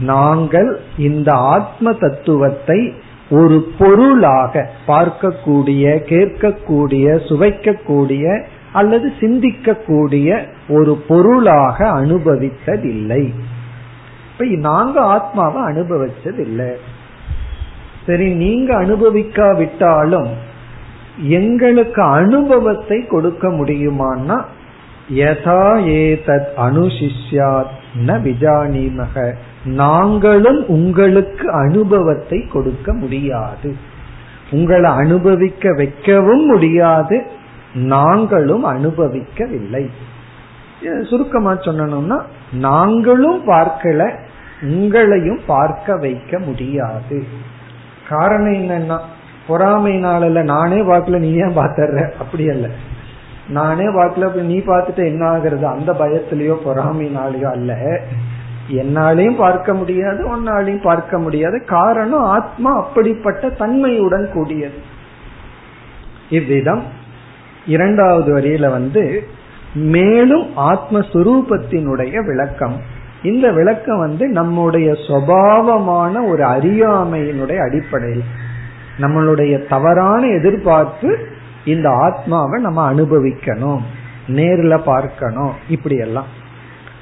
A: நாங்கள் இந்த ஆத்ம தத்துவத்தை ஒரு பொருளாக பார்க்கக்கூடிய கேட்கக்கூடிய சுவைக்கக்கூடிய அல்லது சிந்திக்கக்கூடிய ஒரு பொருளாக அனுபவித்ததில்லை. இப்ப நாங்க ஆத்மாவை அனுபவிச்சதில்லை. சரி நீங்க அனுபவிக்காவிட்டாலும் எங்களுக்கு அனுபவத்தை கொடுக்க முடியுமான்னா யதா ஏதத் அனுஷிஷ்யாத் ந விஜானிமக. நாங்களும் உங்களுக்கு அனுபவத்தை கொடுக்க முடியாது. உங்களை அனுபவிக்க வைக்கவும் முடியாது. நாங்களும் அனுபவிக்கவில்லை. சுருக்கமா சொன்னோம்னா நாங்களும் பார்க்கல உங்களையும் பார்க்க வைக்க முடியாது. காரணம் என்னன்னா நாளில் நானே பார்க்கல நீ ஏன் பார்த்தர்ற அப்படி அல்ல. நானே பார்க்கல நீ பார்த்துட்டு என்ன ஆகுறது? அந்த பயத்திலயோ பொறாமைனாலேயோ அல்ல. என்னாலையும் பார்க்க முடியாது உன்னாலையும் பார்க்க முடியாது. காரணம் ஆத்மா அப்படிப்பட்ட தன்மையுடன் கூடியது. இவ்விதம் இரண்டாவது வரியில வந்து மேலும் ஆத்மஸ்வரூபத்தினுடைய விளக்கம். இந்த விளக்கம் வந்து நம்முடைய சுவாவமான ஒரு அறியாமையினுடைய அடிப்படையில் நம்மளுடைய தவறான எதிர்பார்ப்பு இந்த ஆத்மாவை நம்ம அனுபவிக்கணும் நேர்ல பார்க்கணும் இப்படி எல்லாம்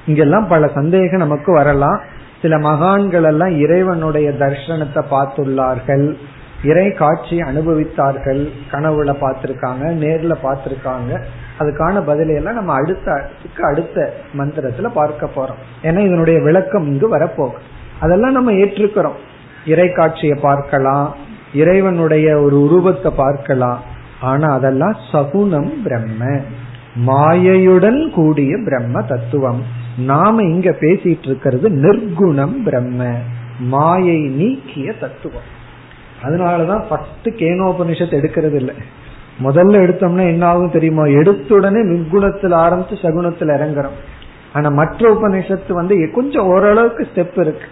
A: இங்கெல்லாம் பல சந்தேகம் நமக்கு வரலாம். சில மகான்கள் எல்லாம் இறைவனுடைய தர்ஷனத்தை பார்த்துள்ளார்கள். இறை காட்சி அனுபவித்தார்கள். கனவுல பார்த்திருக்காங்க நேர்ல பார்த்திருக்காங்க. அதுக்கான பதிலையெல்லாம் நம்ம அடுத்த அடுத்த மந்திரத்துல பார்க்க போறோம். ஏன்னா இதனுடைய விளக்கம் இங்கு வரப்போகும் அதெல்லாம் நம்ம ஏற்றுக்கிறோம். இறை காட்சியை பார்க்கலாம் இறைவனுடைய ஒரு உருவத்தை பார்க்கலாம் ஆனா அதெல்லாம் சகுணம் பிரம்ம. மாயையுடன் கூடிய பிரம்ம தத்துவம். நாம இங்க பேசிட்டு இருக்கிறது நிர்குணம் பிரம்ம. மாயை நீக்கிய தத்துவம். அதனாலதான் ஃபர்ஸ்ட் கேனோபனிஷத் எடுக்கிறது இல்லை. முதல்ல எடுத்தோம்னா என்ன ஆகும் தெரியுமா? எடுத்த உடனே நிர்குணத்தில் ஆரம்பிச்சு சகுணத்தில் இறங்குறோம். ஆனா மற்ற உபநிஷத்து வந்து கொஞ்சம் ஓரளவுக்கு ஸ்டெப் இருக்கு.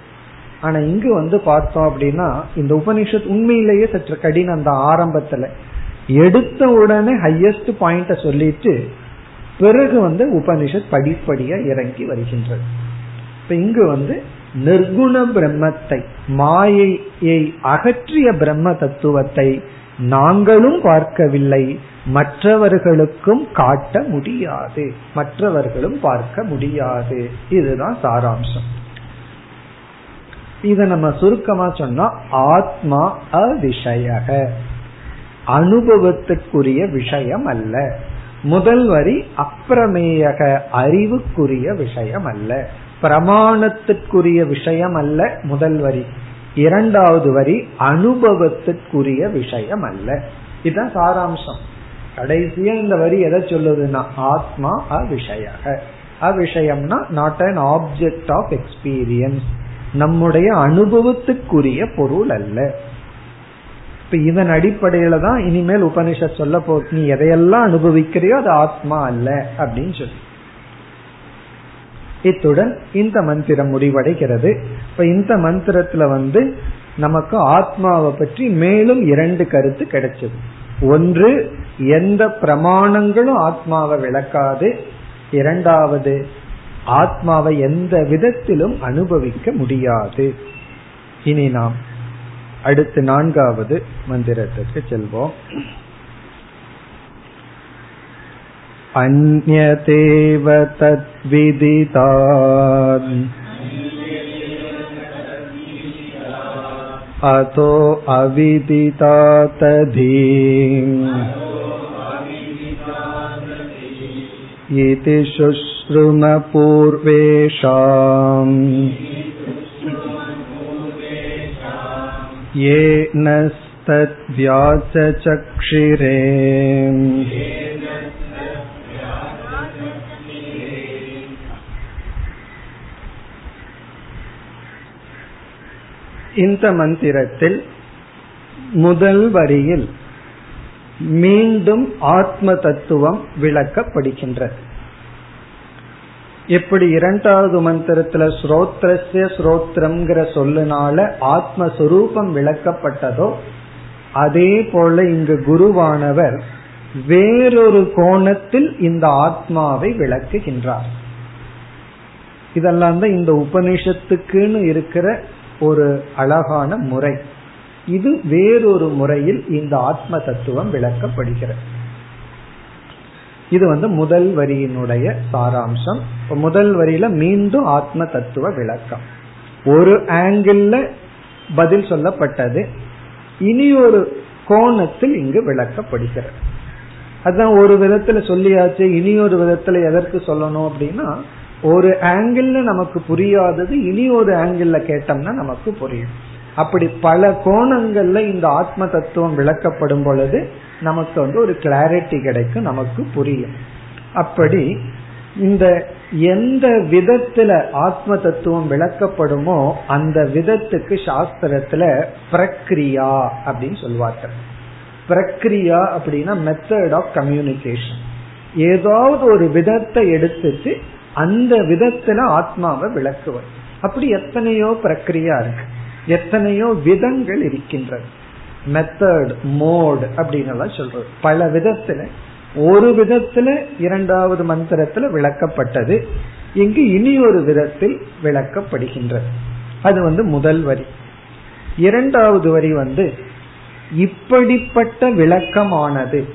A: ஆனா இங்கு வந்து பார்த்தோம் அப்படின்னா இந்த உபனிஷத் உண்மையிலேயே சற்று கடினம் அந்த ஆரம்பத்துல. எடுத்த உடனே ஹையஸ்ட் பாயிண்ட சொல்லிட்டு பிறகு வந்து உபனிஷத் படிப்படியா இறங்கி வருகின்றது. இப்ப இங்கு வந்து நிர்குண பிரம்மத்தை மாயையை அகற்றிய பிரம்ம தத்துவத்தை நாங்களும் பார்க்கவில்லை. மற்றவர்களுக்கும் காட்ட முடியாது. மற்றவர்களும் பார்க்க முடியாது. இதுதான் சாராம்சம். இத நம்ம சுருக்கமா சொன்னா ஆத்மா அவிஷயக. அனுபவத்துக்குரிய விஷயம் அல்ல முதல் வரி அப்பிரமேயக அறிவுக்குரிய விஷயம் அல்ல பிரமாணத்திற்குரிய விஷயம் அல்ல முதல் வரி. இரண்டாவது வரி அனுபவத்துக்குரிய விஷயம் அல்ல இதுதான் சாராம்சம். கடைசியா இந்த வரி எதை சொல்லுதுன்னா ஆத்மா அவிஷய அவிஷயம்னா not an object of experience நம்முடைய அனுபவத்துக்குரிய பொருள் அல்ல. இப்ப இதன் அடிப்படையில தான் இனிமேல் உபனிஷத் சொல்ல போ நீ எதையெல்லாம் அனுபவிக்கிறியோ அது ஆத்மா அல்ல அப்படின்னு சொல்லி. இத்துடன் இந்த மந்திரம் முடிவடைகிறது. இப்ப இந்த மந்திரத்துல வந்து நமக்கு ஆத்மாவை பற்றி மேலும் இரண்டு கருத்து கிடைச்சது. ஒன்று எந்த பிரமாணங்களும் ஆத்மாவை விளக்காது. இரண்டாவது ஆத்மாவை எந்த விதத்திலும் அனுபவிக்க முடியாது. இனி நாம் அடுத்து நான்காவது மந்திரத்திற்கு செல்வோம் अन्यतेव तद्विदितान् अतो अविदिता तधी इति शुश्रुमपूर्वेषाम् येनस्तद्व्याचचक्षिरे இந்த மந்திரத்தில் முதல் வரியில் மீண்டும் ஆத்ம தத்துவம் விளக்கப்படுகின்றது எப்படி இரண்டாவது மந்திரத்துல ஸ்ரோத்ரஸ்ய ஸ்ரோத்ரம்ங்கிற சொல்லுனால ஆத்மஸ்வரூபம் விளக்கப்பட்டதோ அதே போல இங்கு குருவானவர் வேறொரு கோணத்தில் இந்த ஆத்மாவை விளக்குகின்றார். இதெல்லாம் தான் இந்த உபனிஷத்துக்குன்னு இருக்கிற ஒரு அழகான முறை. இது வேறொரு முறையில் இந்த ஆத்ம தத்துவம் விளக்கப்படுகிறது. இது வந்து முதல் வரியினுடைய சாராம்சம். முதல் வரியில மீண்டும் ஆத்ம தத்துவ விளக்கம். ஒரு ஆங்கிள் பதில் சொல்லப்பட்டது. இனி ஒரு கோணத்தில் இங்கு விளக்கப்படுகிறது. அதான் ஒரு விதத்துல சொல்லியாச்சு இனி ஒரு விதத்துல எதற்கு சொல்லணும் அப்படின்னா ஒரு ஆங்கிள் நமக்கு புரியாதது இனி ஒரு ஆங்கிள் கேட்டோம்னா நமக்கு புரியும். அப்படி பல கோணங்கள்ல இந்த ஆத்ம தத்துவம் விளக்கப்படும் பொழுது நமக்கு வந்து ஒரு கிளாரிட்டி கிடைக்கும் நமக்கு புரியும். அப்படி இந்த எந்த விதத்துல ஆத்ம தத்துவம் விளக்கப்படுமோ அந்த விதத்துக்கு சாஸ்திரத்துல பிரக்ரியா அப்படின்னு சொல்வார்கள். பிரக்ரியா அப்படின்னா மெத்தட் ஆஃப் கம்யூனிகேஷன் ஏதாவது ஒரு விதத்தை எடுத்துட்டு அந்த விதத்துல ஆத்மாவை விளக்குவது அப்படி எத்தனையோ பிரக்ரியா இருக்கு. எத்தனையோ விதங்கள் இருக்கின்றது. மெத்தட் மோட் அப்படின்னு எல்லாம் சொல்றது. பல விதத்துல ஒரு விதத்துல இரண்டாவது மந்திரத்துல விளக்கப்பட்டது. இங்கு இனி ஒரு விதத்தில் விளக்கப்படுகின்றது. அது வந்து முதல் வரி. இரண்டாவது வரி வந்து இப்படிப்பட்ட விளக்கமானது.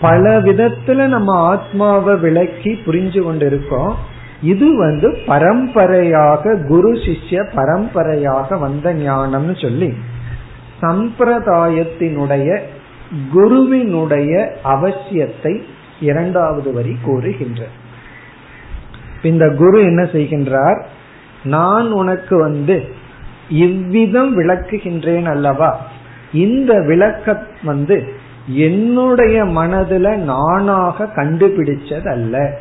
A: பல விதத்துல நம்ம ஆத்மாவை விளக்கி புரிஞ்சு கொண்டிருக்கோம். இது வந்து பரம்பரையாக குரு சிஷ்ய பரம்பரையாக வந்த ஞானம்னு சொல்லி சம்பிரதாயத்தினுடைய குருவினுடைய அவசியத்தை இரண்டாவது வரி கூறுகின்ற. இந்த குரு என்ன செய்கின்றார்? நான் உனக்கு வந்து இவ்விதம் விளக்குகின்றேன் அல்லவா? இந்த விளக்கம் வந்து என்னுடைய மனதுல நானாக கண்டுபிடிச்சது அல்ல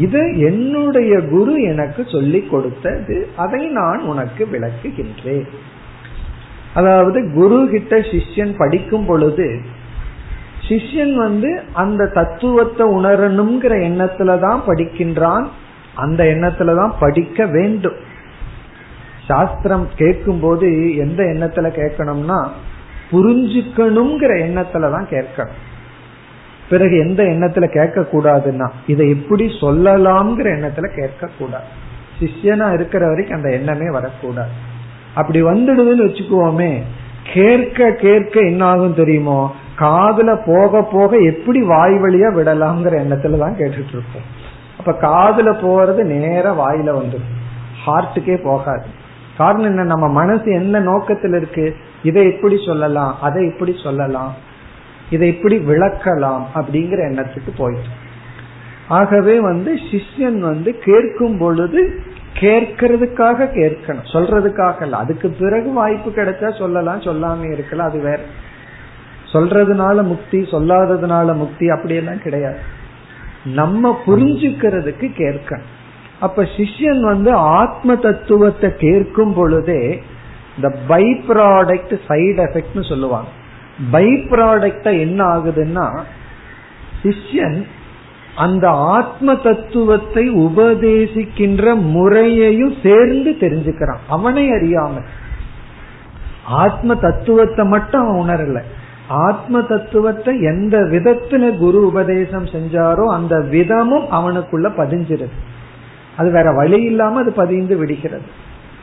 A: இது என்னுடைய குரு எனக்கு சொல்லிக் கொடுத்தது. அதை நான் உனக்கு விளக்குகின்றேன். அதாவது குரு கிட்ட சிஷ்யன் படிக்கும் பொழுது சிஷ்யன் வந்து அந்த தத்துவத்தை உணரணுங்கிற எண்ணத்துலதான் படிக்கின்றான் அந்த எண்ணத்துலதான் படிக்க வேண்டும். சாஸ்திரம் கேட்கும் போது எந்த எண்ணத்துல கேட்கணும்னா புரிஞ்சுக்கணுங்கிற எண்ணத்துலதான் கேட்கணும். பிறகு எந்த எண்ணத்துல கேட்க கூடாதுன்னா இதை எப்படி சொல்லலாம்ங்கிற எண்ணத்துல கேட்க கூடாது சிஷ்யனா இருக்கிற வரைக்கும் அந்த எண்ணமே வரக்கூடாது. அப்படி வந்துடுதுன்னு வச்சுக்குவோமே கேட்க கேட்க என்ன ஆகும் தெரியுமோ? காதுல போக போக எப்படி வாய் வழியா விடலாம்ங்கிற எண்ணத்துல தான் கேட்டுட்டு இருப்போம் அப்ப காதுல போறது நேர வாயில வந்துடும். ஹார்ட்டுக்கே போகாது. காரணம் என்ன? நம்ம மனசு என்ன நோக்கத்தில் இருக்கு? இதை எப்படி சொல்லலாம் அதை எப்படி சொல்லலாம் இதை எப்படி விளக்கலாம் அப்படிங்கிற எண்ணத்துக்கு போயிடும் ஆகவே வந்து சிஷ்யன் வந்து கேட்கும் பொழுது கேட்கறதுக்காக கேட்கணும். சொல்றதுக்காக இல்ல. அதுக்கு பிறகு வாய்ப்பு கிடைச்சா சொல்லலாம். சொல்லாம இருக்கலாம் அது வேற. சொல்றதுனால முக்தி சொல்லாததுனால முக்தி அப்படியெல்லாம் கிடையாது. நம்ம புரிஞ்சுக்கிறதுக்கு கேட்கணும். அப்ப சிஷ்யன் வந்து ஆத்ம தத்துவத்தை கேட்கும் பொழுதே இந்த பை ப்ராடக்ட் சைடு எஃபெக்ட்னு சொல்லுவாங்க. பை ப்ராடக்டா என்ன ஆகுதுன்னா சிஷ்யன் அந்த ஆத்ம தத்துவத்தை உபதேசிக்கின்ற முறையையும் சேர்ந்து தெரிஞ்சுக்கிறான். அவனை அறியாமல் ஆத்ம தத்துவத்தை மட்டும் அவன் உணரல. ஆத்ம தத்துவத்தை எந்த விதத்துல குரு உபதேசம் செஞ்சாரோ அந்த விதமும் அவனுக்குள்ள பதிஞ்சிருது. அது வேற வழி இல்லாம அது பதிந்து விடுகிறது.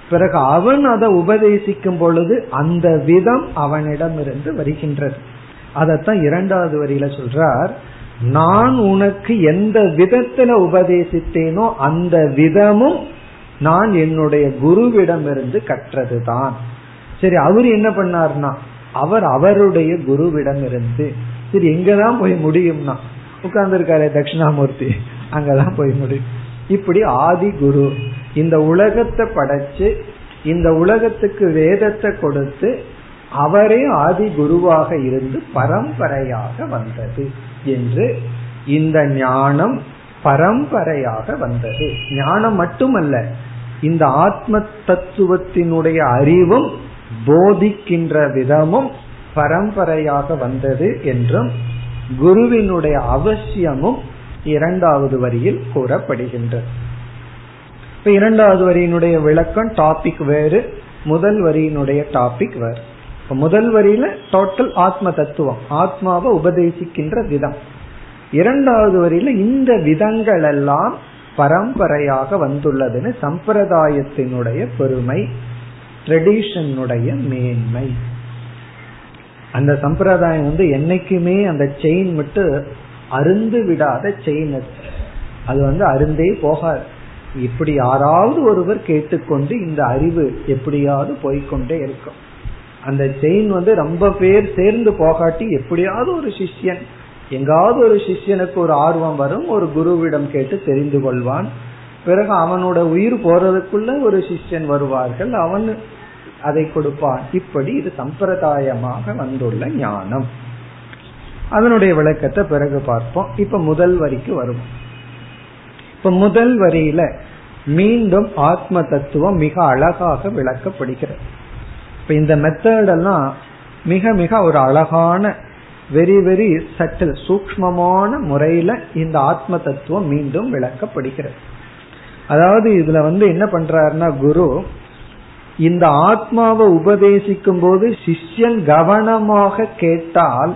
A: பிறகு அவன் அதை உபதேசிக்கும் பொழுது அந்த விதம் அவனிடம் இருந்து வருகின்றது. அதத்தான் இரண்டாவது வரியில சொல்றார். நான் உனக்கு எந்த விதத்துல உபதேசித்தேனோ அந்த விதமும் நான் என்னுடைய குருவிடமிருந்து கற்றதுதான். சரி அவர் என்ன பண்ணார்னா அவர் அவருடைய குருவிடம் இருந்து சரி எங்கதான் போய் முடியும்னா உட்கார்ந்துருக்காரு தட்சிணாமூர்த்தி அங்கதான் போய் முடியும். இப்படி ஆதி குரு இந்த உலகத்தை படைச்சு இந்த உலகத்துக்கு வேதத்தை கொடுத்து அவரே ஆதி குருவாக இருந்து பரம்பரையாக வந்தது என்று இந்த ஞானம் பரம்பரையாக வந்தது. ஞானம் மட்டுமல்ல இந்த ஆத்ம தத்துவத்தினுடைய அறிவும் போதிக்கின்ற விதமும் பரம்பரையாக வந்தது என்றும் குருவினுடைய அவசியமும் இரண்டாவது வரியில் கூறப்படுகின்றது. இப்ப இரண்டாவது வரியினுடைய விளக்கம் டாபிக் வேறு முதல் வரியினுடைய டாபிக் வேறு. இப்ப முதல் வரியில டோட்டல் ஆத்ம தத்துவம் ஆத்மாவை உபதேசிக்கின்ற விதம். இரண்டாவது வரியில இந்த விதங்கள் எல்லாம் பரம்பரையாக வந்துள்ளதுன்னு சம்பிரதாயத்தினுடைய பெருமை ட்ரெடிஷனுடைய மேன்மை. அந்த சம்பிரதாயம் வந்து என்னைக்குமே அந்த செயின் மட்டும் அருந்து விடாத செயின் அது. வந்து அருந்தே போகாது. இப்படி யாராவது ஒருவர் கேட்டுக்கொண்டு இந்த அறிவு எப்படியாவது போய்கொண்டே இருக்கும். அந்த செயின் வந்து ரொம்ப பேர் சேர்ந்து போகாட்டி எப்படியாவது ஒரு சிஷ்யன் எங்காவது ஒரு சிஷ்யனுக்கு ஒரு ஆர்வம் வரும் ஒரு குருவிடம் கேட்டு தெரிந்து கொள்வான். பிறகு அவனோட உயிர் போறதுக்குள்ள ஒரு சிஷ்யன் வருவார்கள் அவன் அதை கொடுப்பான். இப்படி இது சம்பிரதாயமாக வந்துள்ள ஞானம். அதனுடைய விளக்கத்தை பிறகு பார்ப்போம். இப்ப முதல் வரிக்கு வரும் இப்ப முதல் வரியில மீண்டும் ஆத்ம தத்துவம் மிக அழகாக விளக்கப்படுகிறது. இப்ப இந்த மெத்தடெல்லாம் மிக மிக ஒரு அழகான வெரி வெரி சட்டில் சூக்மமான முறையில இந்த ஆத்ம தத்துவம் மீண்டும் விளக்கப்படுகிறது. அதாவது இதுல வந்து என்ன பண்றாருன்னா குரு இந்த ஆத்மாவை உபதேசிக்கும் போது சிஷ்யன் கவனமாக கேட்டால்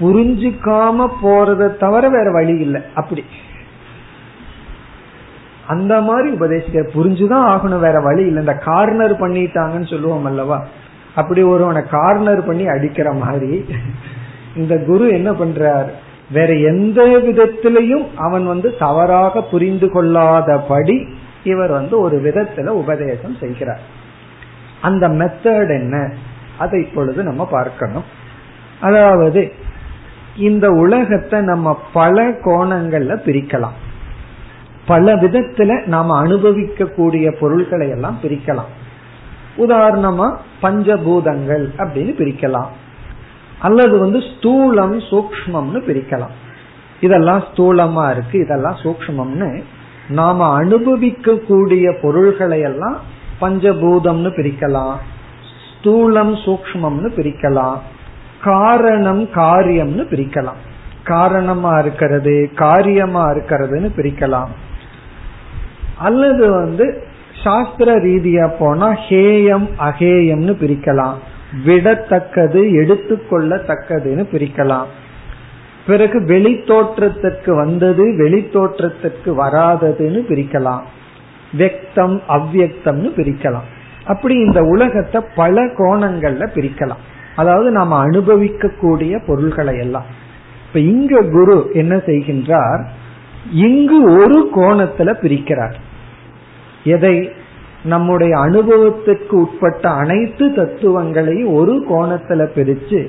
A: புரிஞ்சுக்காம போறதை தவிர வேற வழி இல்லை. அப்படி. அந்த மாதிரி உபதேசிக்க புரிஞ்சுதான் ஆகணும் வேற வழி இல்லை. இந்த கார்னர் பண்ணிட்டாங்கன்னு சொல்லுவோம் அல்லவா? அப்படி ஒருவனை கார்னர் பண்ணி அடிக்கிற மாதிரி இந்த குரு என்ன பண்றார்? வேற எந்த விதத்திலையும் அவன் வந்து தவறாக புரிந்து கொள்ளாதபடி இவர் வந்து ஒரு விதத்துல உபதேசம் செய்கிறார். அந்த மெத்தட் என்ன? அதை இப்பொழுது நம்ம பார்க்கணும். அதாவது இந்த உலகத்தை நம்ம பல கோணங்கள்ல பிரிக்கலாம். பல விதத்துல நாம அனுபவிக்க கூடிய பொருள்களை எல்லாம் பிரிக்கலாம். உதாரணமா பஞ்சபூதங்கள் அப்படின்னு பிரிக்கலாம். அல்லது வந்து ஸ்தூலம் சூக்மம்னு பிரிக்கலாம். இதெல்லாம் ஸ்தூலமா இருக்கு இதெல்லாம் சூக்மம்னு நாம அனுபவிக்க கூடிய பொருள்களை எல்லாம் பஞ்சபூதம்னு பிரிக்கலாம். ஸ்தூலம் சூக்மம்னு பிரிக்கலாம். காரணம் காரியம்னு பிரிக்கலாம். காரணமா இருக்கிறது காரியமா இருக்கிறதுன்னு பிரிக்கலாம். அல்லது வந்து சாஸ்திர ரீதியா போனா ஹேயம் அகேயம்னு பிரிக்கலாம். விடத்தக்கது எடுத்துக்கொள்ளத்தக்கதுன்னு பிரிக்கலாம். பிறகு வெளி தோற்றத்திற்கு வந்தது வெளி தோற்றத்திற்கு வராததுன்னு பிரிக்கலாம். வெக்தம் அவ்வக்தம்னு பிரிக்கலாம். அப்படி இந்த உலகத்தை பல கோணங்கள்ல பிரிக்கலாம். அதாவது நாம அனுபவிக்க கூடிய பொருள்களை எல்லாம். இப்ப இங்க குரு என்ன செய்கின்றார்? இங்கு ஒரு கோணத்துல பிரிக்கிறார். எதை? நம்முடைய அனுபவத்திற்கு உட்பட்ட அனைத்து தத்துவங்களையும் ஒரு கோணத்துல பிரிச்சு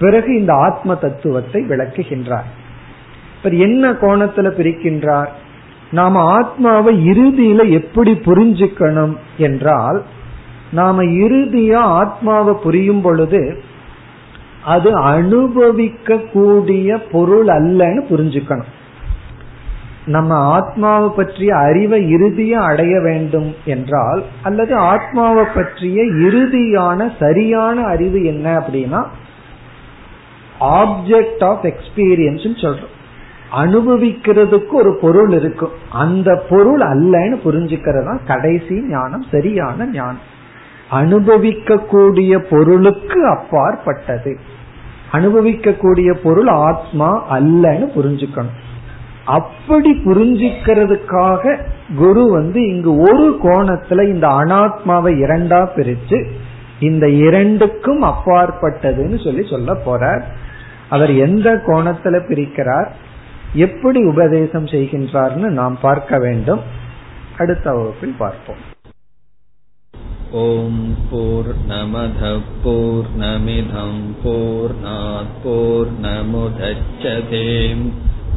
A: பிறகு இந்த ஆத்ம தத்துவத்தை விளக்குகின்றார். என்ன கோணத்துல பிரிக்கின்றார்? நாம ஆத்மாவை இறுதியில எப்படி புரிஞ்சுக்கணும் என்றால் நாம இறுதியா ஆத்மாவை புரியும் பொழுது அது அனுபவிக்க கூடிய பொருள் அல்லன்னு புரிஞ்சுக்கணும். நம்ம ஆத்மாவை பற்றிய அறிவை இறுதியா அடைய வேண்டும் என்றால் அல்லது ஆத்மாவை பற்றிய இறுதியான சரியான அறிவு என்ன அப்படின்னா ஆப்ஜெக்ட் ஆஃப் எக்ஸ்பீரியன்ஸ் சொல்றோம். அனுபவிக்கிறதுக்கு ஒரு பொருள் இருக்கும் அந்த பொருள் அல்லன்னு புரிஞ்சுக்கிறது? தான் கடைசி ஞானம் சரியான ஞானம். அனுபவிக்க கூடிய பொருளுக்கு அப்பாற்பட்டது. அனுபவிக்க கூடிய பொருள் ஆத்மா அல்லன்னு புரிஞ்சுக்கணும். அப்படி புரிஞ்சுக்கிறதுக்காக குரு வந்து இங்கு ஒரு கோணத்துல இந்த அனாத்மாவை இரண்டா பிரிச்சு இந்த இரண்டுக்கும் அப்பாற்பட்டதுன்னு சொல்லி சொல்ல போறார் அவர் எந்த கோணத்துல பிரிக்கிறார் எப்படி உபதேசம் செய்கின்றார்னு நாம் பார்க்க வேண்டும் அடுத்த வகுப்பில் பார்ப்போம்
B: ॐ पूर्णमधः पूर्णमिधं पूर्णात् पूर्णमुदच्छते